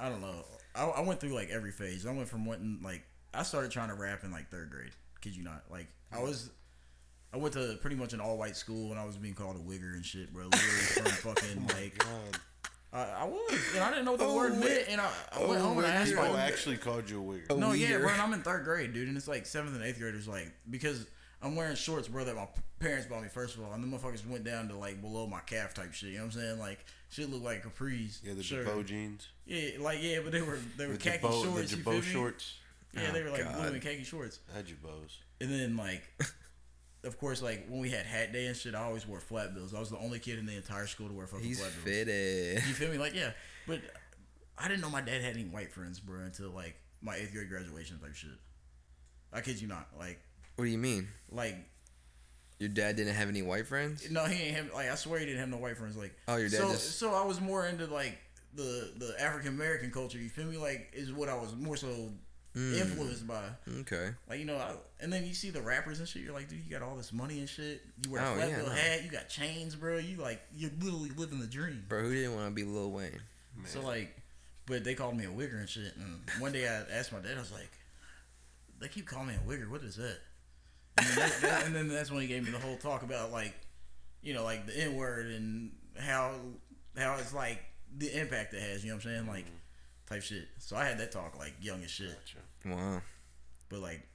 I don't know. I, I went through like every phase. I went from wanting like I started trying to rap in like third grade. Kid you not? Like I was. I went to pretty much an all white school and I was being called a wigger and shit, bro. Literally from oh fucking like God. I, I was and I didn't know what the Oh, word wig- meant and I, I went oh, home and I asked wigger. People my oh, actually called you a wigger. Oh. no yeah, bro. And I'm in third grade, dude, and it's like seventh and eighth graders like because I'm wearing shorts, bro, that my parents bought me first of all, and the motherfuckers went down to like below my calf type shit. You know what I'm saying? Like shit looked like capris. Yeah, the sure. Jabot jeans. Yeah, like yeah, but they were they were The khaki Jabot, shorts. the you feel Jabot me? shorts. Yeah, they Oh, were like God. blue and khaki shorts. I had Jabots. And then like, of course, like when we had hat day and shit, I always wore flat bills. I was the only kid in the entire school to wear fucking He's flat bills. fitted. You feel me? Like yeah, but I didn't know my dad had any white friends, bro, until like my eighth grade graduation type shit. I kid you not. Like What do you mean? like Your dad didn't have any white friends? no, he ain't have like I swear he didn't have no white friends. Like Oh, your dad so just- so I was more into like the the African American culture. You feel me? Like is what I was more so Mm. influenced by. Okay. Like you know, I, and then you see the rappers and shit. You're like, dude, you got all this money and shit. You wear a Oh, flat yeah, bill no. hat. You got chains, bro. You like, you're literally living the dream. Bro, who didn't want to be Lil Wayne? Man. So like, but they called me a wigger and shit. And one day I asked my dad, I was like, they keep calling me a wigger. What is that? And then, that, that- and then that's when he gave me the whole talk about like, you know, like the N word and how how it's like the impact it has. You know what I'm saying? Like type shit. So I had that talk like young as shit. Gotcha. Wow. But like,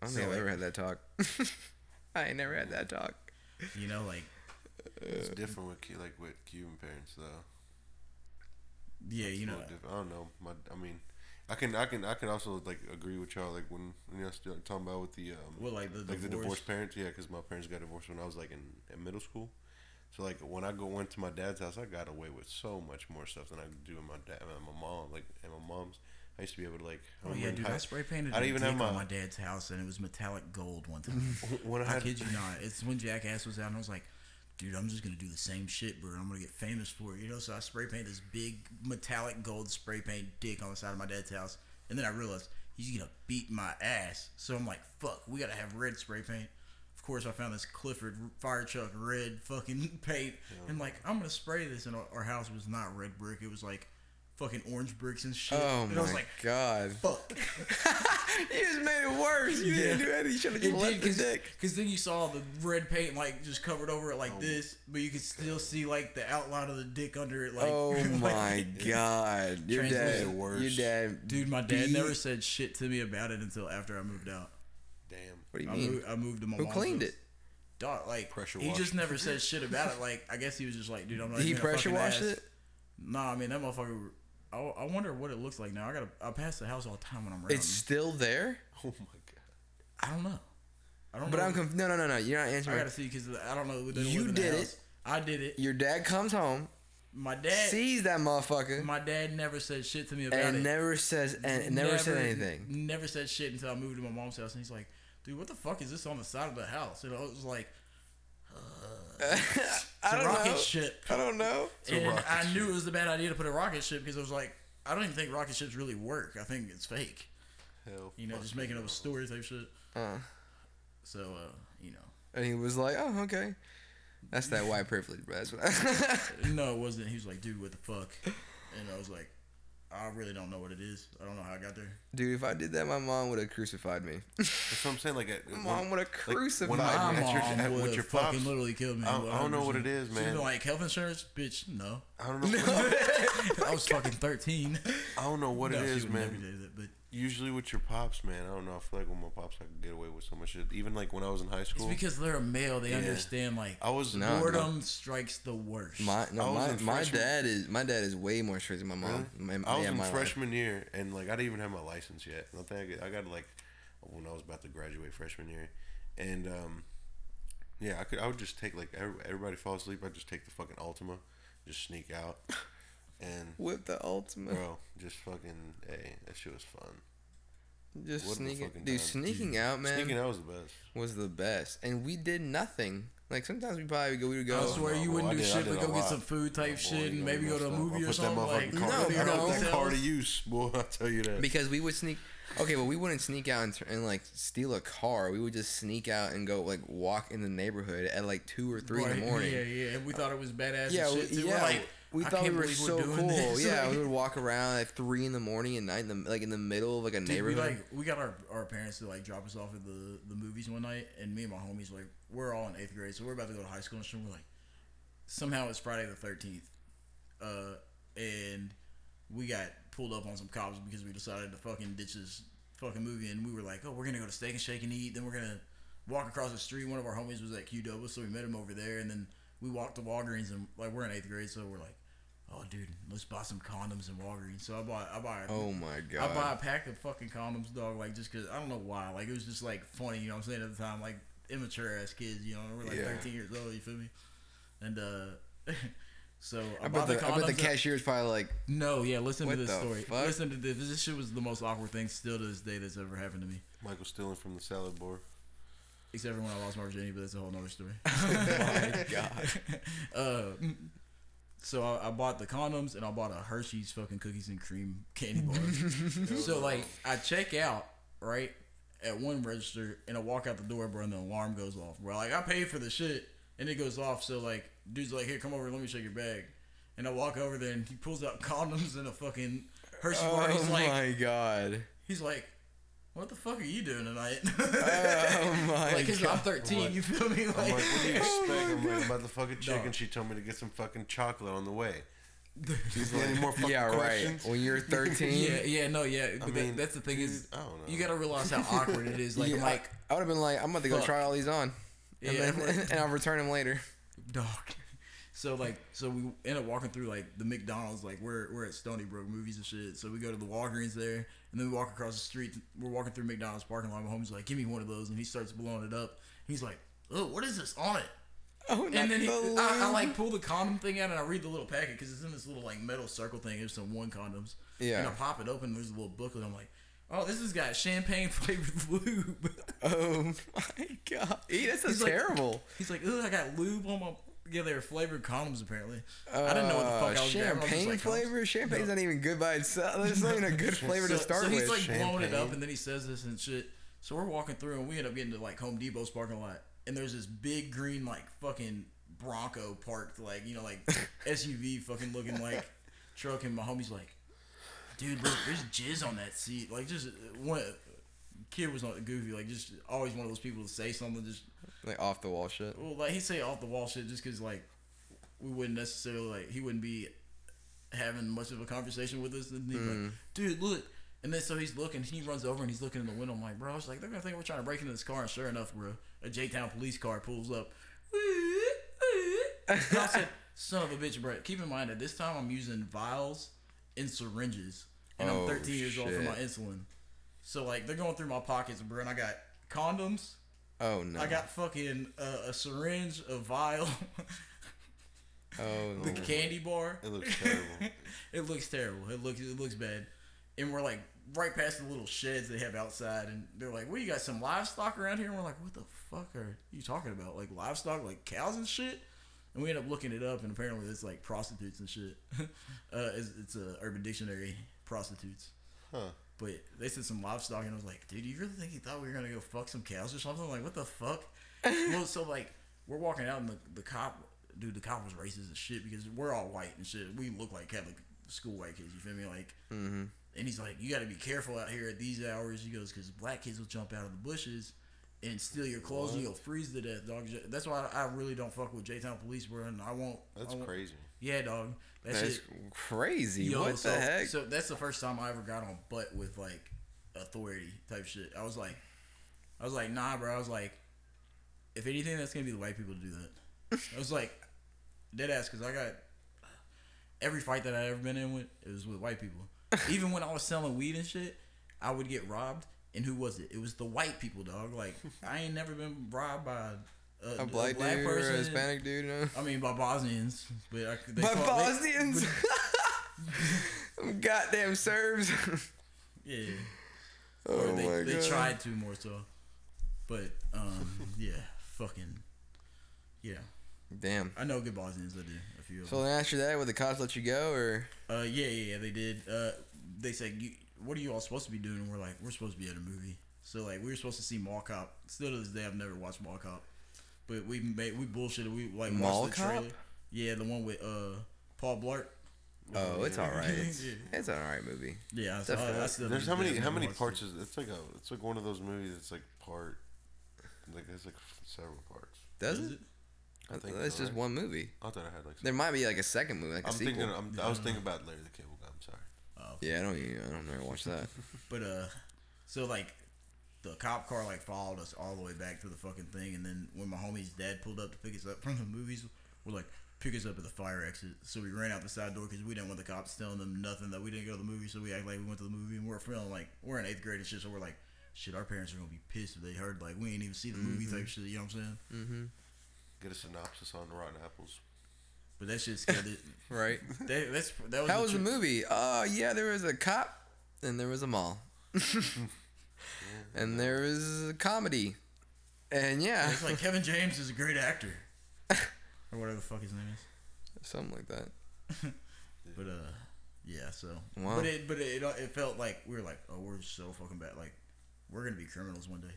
I don't So, think I've like- ever had that talk. I ain't never had that talk. you know, like It's different with like with Cuban parents though. yeah, It's you know. little different. I don't know. My, I mean, I can, I can, I can also like agree with y'all. Like when you know talking about with the um, What like the like the divorced parents. Yeah, because my parents got divorced when I was like in, in middle school. So like when I go went to my dad's house, I got away with so much more stuff than I do in my dad, and my mom. Like and my mom's, I used to be able to like. I Oh yeah, dude! high- I spray painted I a didn't even have my- my dad's house, and it was metallic gold one time. when I I had kid you not. It's when Jackass was out, and I was like, dude, I'm just gonna do the same shit, bro. I'm gonna get famous for it, you know. So I spray painted this big metallic gold spray paint dick on the side of my dad's house, and then I realized he's gonna beat my ass. So I'm like, fuck, we gotta have red spray paint. Of course, I found this Clifford fire truck red fucking paint, oh and like I'm gonna spray this, and our house was not red brick. It was like fucking orange bricks and shit. Oh and I was my like, god. fuck. you just made it worse. You Yeah. didn't do anything. You should have just left did the dick. because then you saw the red paint like just covered over it Oh like this, but you could still see like the outline of the dick under it. Like, oh like- my god. Your Translate dad. worse. Your dad. dude! My dad beat- never said shit to me about it until after I moved out. damn. What do you I mean? moved, I moved to my Who mom's cleaned house. it? Dog, like Pressure he washed. just never said shit about it. Like I guess he was just like, dude, I'm not. Did he even pressure fucking wash ass. it? Nah, I mean that motherfucker. I, I wonder what it looks like now. I gotta. I pass the house all the time when I'm around. It's still there. Oh my god. I don't know. I don't But know. I'm conf- no no no no. You're not answering. I gotta see because I don't know. They don't You live in the did it. house. I did it. Your dad comes home, My dad. sees that motherfucker, My dad never said shit to me about and it. never says and never, said anything. Never said shit until I moved to my mom's house, and he's like, "Dude, what the fuck is this on the side of the house?" And I was like, "It's I a don't rocket know. ship." I don't know. and I knew it was a bad idea to put a rocket ship because I was like, I don't even think rocket ships really work. I think it's fake. Hell. You know, just making up a story type shit. Uh, So, uh, you know, and he was like, "Oh, okay." That's that white privilege, bro. That's what no, it wasn't. He was like, "Dude, what the fuck?" And I was like, "I really don't know what it is. I don't know how I got there." Dude, if I did that, my mom would have crucified me. That's what I'm saying. Like, at, uh, My mom would have crucified I- My me. at your- mom at- would with your have fucking pops, literally killed me. I don't- I don't know what it 100%. is, She'd man. be like health insurance, bitch. No, I don't know. I was fucking thirteen. I don't know what no, it she never man. did it, but Usually with your pops, man. I don't know. I feel like with my pops, I could get away with so much shit. Even like when I was in high school. it's school, because they're a male. They Yeah. understand like I was No. boredom strikes the worst. My no, my, my dad is my dad is way more strict than my mom. Really? My, I was yeah, in my life. freshman year, and like I didn't even have my license yet. I think I got, I got like when I was about to graduate freshman year, and um, yeah, I could I would just take like everybody fall asleep. I'd just take the fucking Altima, just sneak out, and Whip the ultimate. bro, just fucking hey, that shit was fun. Just What sneaking, fucking dude. time. Sneaking out, man, Sneaking out was the best. was the best. And we did nothing. Like sometimes we probably go we would go. I swear you wouldn't I do did- shit did but go get some food type Boy, shit you and maybe go to a movie I'll or put that something. motherfucking Like, car- No, I'll put no, that no. car to use, boy. I tell you that. because we would sneak. Okay, well we wouldn't sneak out and, and like steal a car. We would just sneak out and go like walk in the neighborhood at like two or three in the morning. Yeah, yeah. And we thought it was badass. Yeah, and shit too. yeah. We're like, we I thought we were so cool. this. Yeah, we would walk around at three in the morning and night, in the, like in the middle of like a Dude, we neighborhood. like we got our, our parents to like drop us off at the the movies one night, and me and my homies were like we're all in eighth grade, so we're about to go to high school and. We're like, somehow it's Friday the thirteenth, uh, and we got pulled up on some cops because we decided to fucking ditch this fucking movie, and we were like, oh, we're gonna go to Steak and Shake and eat, then we're gonna walk across the street. One of our homies was at QW, so we met him over there, and then we walked to Walgreens, and like we're in eighth grade, so we're like. Oh, dude, let's buy some condoms in Walgreens. So I bought, I bought, oh my god. I god! buy a pack of fucking condoms, dog. Like just cause I don't know why. Like it was just like funny, you know. what I'm saying at the time, like immature ass kids, you know. We're like Yeah. 13 years old. You feel me? And uh, so I, I bought bet the the, I bet the cashier's probably like, no, yeah. Listen What to this the story. fuck? Listen to this. This shit was the most awkward thing still to this day that's ever happened to me. Michael stealing from the salad bar. Except for when I lost my virginity, but that's a whole nother story. oh my god! uh, so I, I bought the condoms and I bought a Hershey's fucking cookies and cream candy bar. so like I check out right at one register and I walk out the door, bro, and the alarm goes off. Bro, like I paid for the shit and it goes off. So like dude's like, here, come over, let me check your bag. And I walk over there and he pulls out condoms and a fucking Hershey bar. Oh He's like, my god! he's like, what the fuck are you doing tonight? Oh my god. like, cause I'm god! 13, you feel me? I'm Like, like, what do you expect? I'm like, about the fucking Dog. chicken. She told me to get some fucking chocolate on the way. Do you any more fucking Yeah, right. questions? When you're 13, yeah, yeah, no, yeah. But mean, that, that's the thing is, I don't know. you gotta realize how awkward it is. Like, yeah, I'm like, I, would have been like, I'm about to go fuck. try all these on, and, Yeah, then, right. and I'll return them later. dog. So like, so we end up walking through like the McDonald's. Like we're we're at Stony Brook movies and shit. So we go to the Walgreens there, and then we walk across the street. We're walking through McDonald's parking lot. My homie's like, "Give me one of those," and he starts blowing it up. He's like, "Oh, what is this on it?" Oh, And then he, I, I like pull the condom thing out and I read the little packet because it's in this little like metal circle thing. It's some one condoms. Yeah. And I pop it open. There's a little booklet. I'm like, oh, this has got champagne flavored lube. Oh my god! Eee, that's He's so like- terrible. He's like, ugh, I got lube on my. Yeah, they were flavored condoms apparently. I didn't know what the fuck I was grabbing. I was Champagne like, flavor? Champagne's not even good by itself. It's not even a good flavor so, to start with. so he's with. like blowing it up, Champagne. and then he says this and shit. So we're walking through, and we end up getting to like Home Depot's parking lot, and there's this big green like fucking Bronco parked, like you know, like SUV fucking looking like truck, and my homie's like, dude, look, there's jizz on that seat. Like just uh, one kid was not goofy, like just always one of those people to say something just like off the wall shit. well, like he say off the wall shit just because like we wouldn't necessarily like he wouldn't be having much of a conversation with us. And he'd Mm. like, dude, look. And then so he's looking, he runs over and he's looking in the window. I'm like, bro, I was like, they're gonna think we're trying to break into this car. And sure enough, bro, a J Town police car pulls up. I said, son of a bitch, bro. Keep in mind at this time I'm using vials and syringes, and Oh, I'm 13 years old for my insulin. So like they're going through my pockets, bro, and I got condoms. Oh no! I got fucking uh, a syringe, a vial, oh the no. candy bar. It looks terrible. it looks terrible. It looks it looks bad. And we're like right past the little sheds they have outside, and they're like, "What you got some livestock around here?" And we're like, "What the fuck are you talking about? Like livestock, like cows and shit?" And we end up looking it up, and apparently it's like prostitutes and shit. uh, it's, it's a Urban Dictionary prostitutes. Huh. But they said some livestock, and I was like, dude, you really think he thought we were gonna go fuck some cows or something? Like, what the fuck? well, so like, we're walking out, and the, the cop, dude, the cop was racist as shit because we're all white and shit. We look like Catholic school white kids. You feel me? Like, Mm-hmm. and he's like, you got to be careful out here at these hours. He goes, because black kids will jump out of the bushes and steal your clothes, and you'll freeze to death, dog. That's why I, I really don't fuck with J Town Police, bro. And I won't. That's I won't- crazy. Yeah, dog. That That's shit. crazy. Yo, what so, the heck? So that's the first time I ever got on butt with like authority type shit. I was like, I was like, nah, bro. I was like, if anything, that's gonna be the white people to do that. I was like, dead ass, because I got every fight that I ever been in with, it was with white people. Even when I was selling weed and shit, I would get robbed. And who was it? It was the white people, dog. Like I ain't never been robbed by a, a black, dude or a Hispanic dude? No? I mean, by Bosnians, but I, they By call- they- Bosnians? Goddamn Serbs. Yeah. oh or they, my they tried to more so. But um yeah, fucking Yeah, Damn. I know good Bosnians that do a few. Of So then after that, would the cops let you go or? Uh, yeah, yeah, yeah, they did. Uh, they said, "What are you all supposed to be doing?" And we're like, "We're supposed to be at a movie." So like, we were supposed to see Mall Cop. Still to this day, I've never watched Mall Cop, but we made we bullshitted. We like Mall watched the Cop? trailer. Yeah, the one with uh Paul Blart. Oh, it's all right. It's, Yeah. it's an all right movie. Yeah, I, saw, I still There's how many how many parts it. is it's like a it's like one of those movies. It's like part like there's like several parts. Does Is it? I I think thought it's so, just right? one movie. I thought I had like. There might be like a second movie, like a I'm sequel. thinking. I'm, Yeah, I was I thinking about Larry the Cable Guy. I'm sorry. Oh. yeah, I don't. even- I don't never watch that. But uh, so like, the cop car like followed us all the way back to the fucking thing, and then when my homie's dad pulled up to pick us up from the movies, we're like, pick us up at the fire exit. So we ran out the side door because we didn't want the cops telling them nothing that we didn't go to the movie. So we act like we went to the movie, and we're feeling like we're in eighth grade and shit. So we're like, shit, our parents are gonna be pissed if they heard like we ain't even see the movie type shit. You know what I'm saying? mm-hmm. Get a synopsis on the Rotten Apples. But that shit scared it. Right. That, that's that was How the was the movie? Oh yeah, there was a cop, and there was a mall, and there was a comedy, and yeah, It's like Kevin James is a great actor, or whatever the fuck his name is. something like that. But uh, yeah. So, Wow. but it but it it felt like we were like, oh, we're so fucking bad. Like, we're gonna be criminals one day,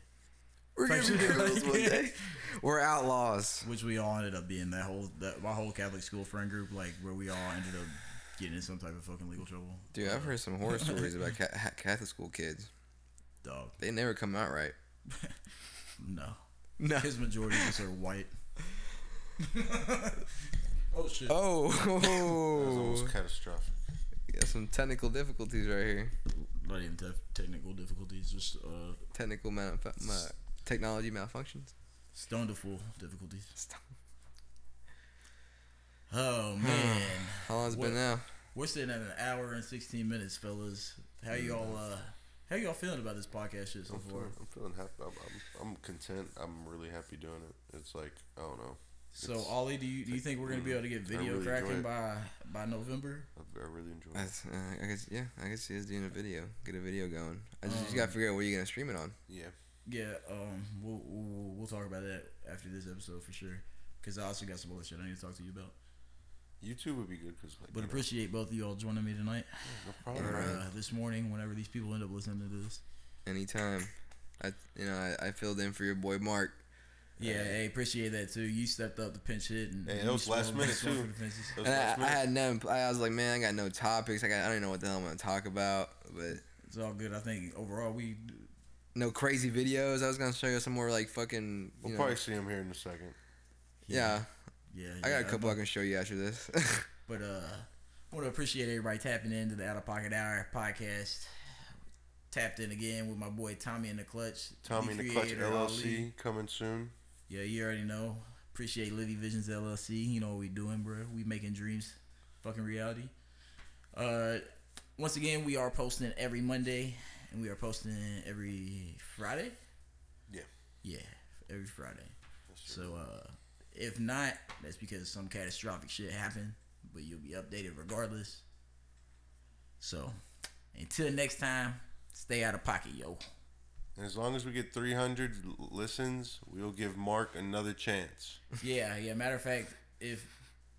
We're gonna be criminals one day. We're outlaws. which we all ended up being. That whole that my whole Catholic school friend group, like where we all ended up getting in some type of fucking legal trouble. Dude, I've heard some horror stories about ca- Catholic school kids. Dog, They never come out right. no, No. his majority of are white. oh shit. Oh. That was almost catastrophic. got some technical difficulties right here. Not even te- technical difficulties, just uh, Technical mal- ma- technology malfunctions. stoneful difficulties. Stone. Oh man. How long's it What- been now? We're sitting at an hour and sixteen minutes, fellas. How y'all uh how y'all feeling about this podcast shit so I'm far? feeling, I'm feeling happy. I'm, I'm, I'm content. I'm really happy doing it. It's like I don't know. So It's- Ollie, do you do you think we're gonna be able to get video really cracking by by November? I, I really enjoy it. That's, uh, I guess yeah, I guess see us doing a video, get a video going. I just, you Um, gotta figure out where you're gonna stream it on. Yeah. Yeah, um, we'll we'll, we'll talk about that after this episode for sure. Cause I also got some other shit I need to talk to you about. YouTube would be good because like. But you know, appreciate both of y'all joining me tonight no problem. Alright. man. uh, this morning, whenever these people end up listening to this. Anytime. I you know I, I filled in for your boy Mark. Yeah, hey, appreciate that too. You stepped up to pinch hit and Hey, that you was last minute, too. for the fences. That And I, I had none. I was like, man, I got no topics. I got I don't even know what the hell I'm gonna talk about. But It's all good. I think overall we no crazy videos. I was gonna show you some more like fucking. We'll know, probably see him here in a second. yeah, yeah. I got yeah, a couple know. I can show you after this. But uh, I want to appreciate everybody tapping into the Out of Pocket Hour podcast. Tapped in again with my boy Tommy in the Clutch. Tommy and the Clutch LLC Ali. coming soon. Yeah, you already know. Appreciate Livy Visions LLC. You know what we doing, bro. We making dreams fucking reality. Uh, once again, we are posting every Monday, and we are posting every Friday. Yeah. Yeah, every Friday. That's true. So uh, if not, that's because some catastrophic shit happened, but you'll be updated regardless. So until next time, stay out of pocket, yo. And as long as we get 300 listens, we'll give Mark another chance. Yeah, yeah. Matter of fact, if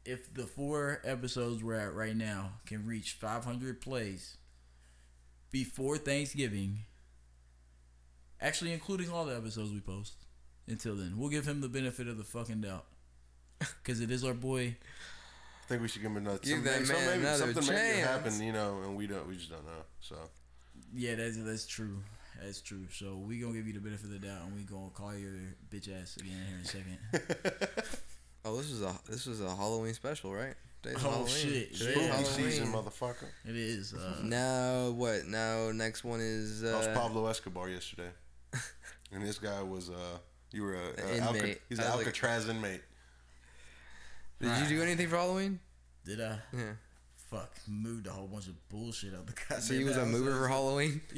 if the four episodes we're at right now can reach 500 plays before Thanksgiving, actually including all the episodes we post, until then, we'll give him the benefit of the fucking doubt, because it is our boy. I think we should give him another. Give some- that some man maybe, another something maybe chance. happened, you know, and we don't. We just don't know. So Yeah, that's that's true. That's true. So we gonna give you the benefit of the doubt, and we gonna call your bitch ass again here in a second. oh, this was a this was a Halloween special, right? Today's Oh, Halloween. shit. Today's spooky Halloween. season, motherfucker. It is. Uh, Now what? Now next one is That was uh, Pablo Escobar yesterday, and this guy was uh, you were a, An a Alca- inmate. he's an I was like- Alcatraz inmate. Did you do anything for Halloween? did I? Yeah. Fuck, moved a whole bunch of bullshit out the goddamn So you was a house. mover for Halloween?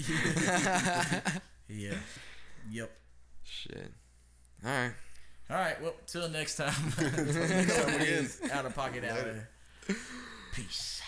Yeah. Yep. Shit. All right. All right. Well, till next time. you know what it is. Out of pocket hour. Peace.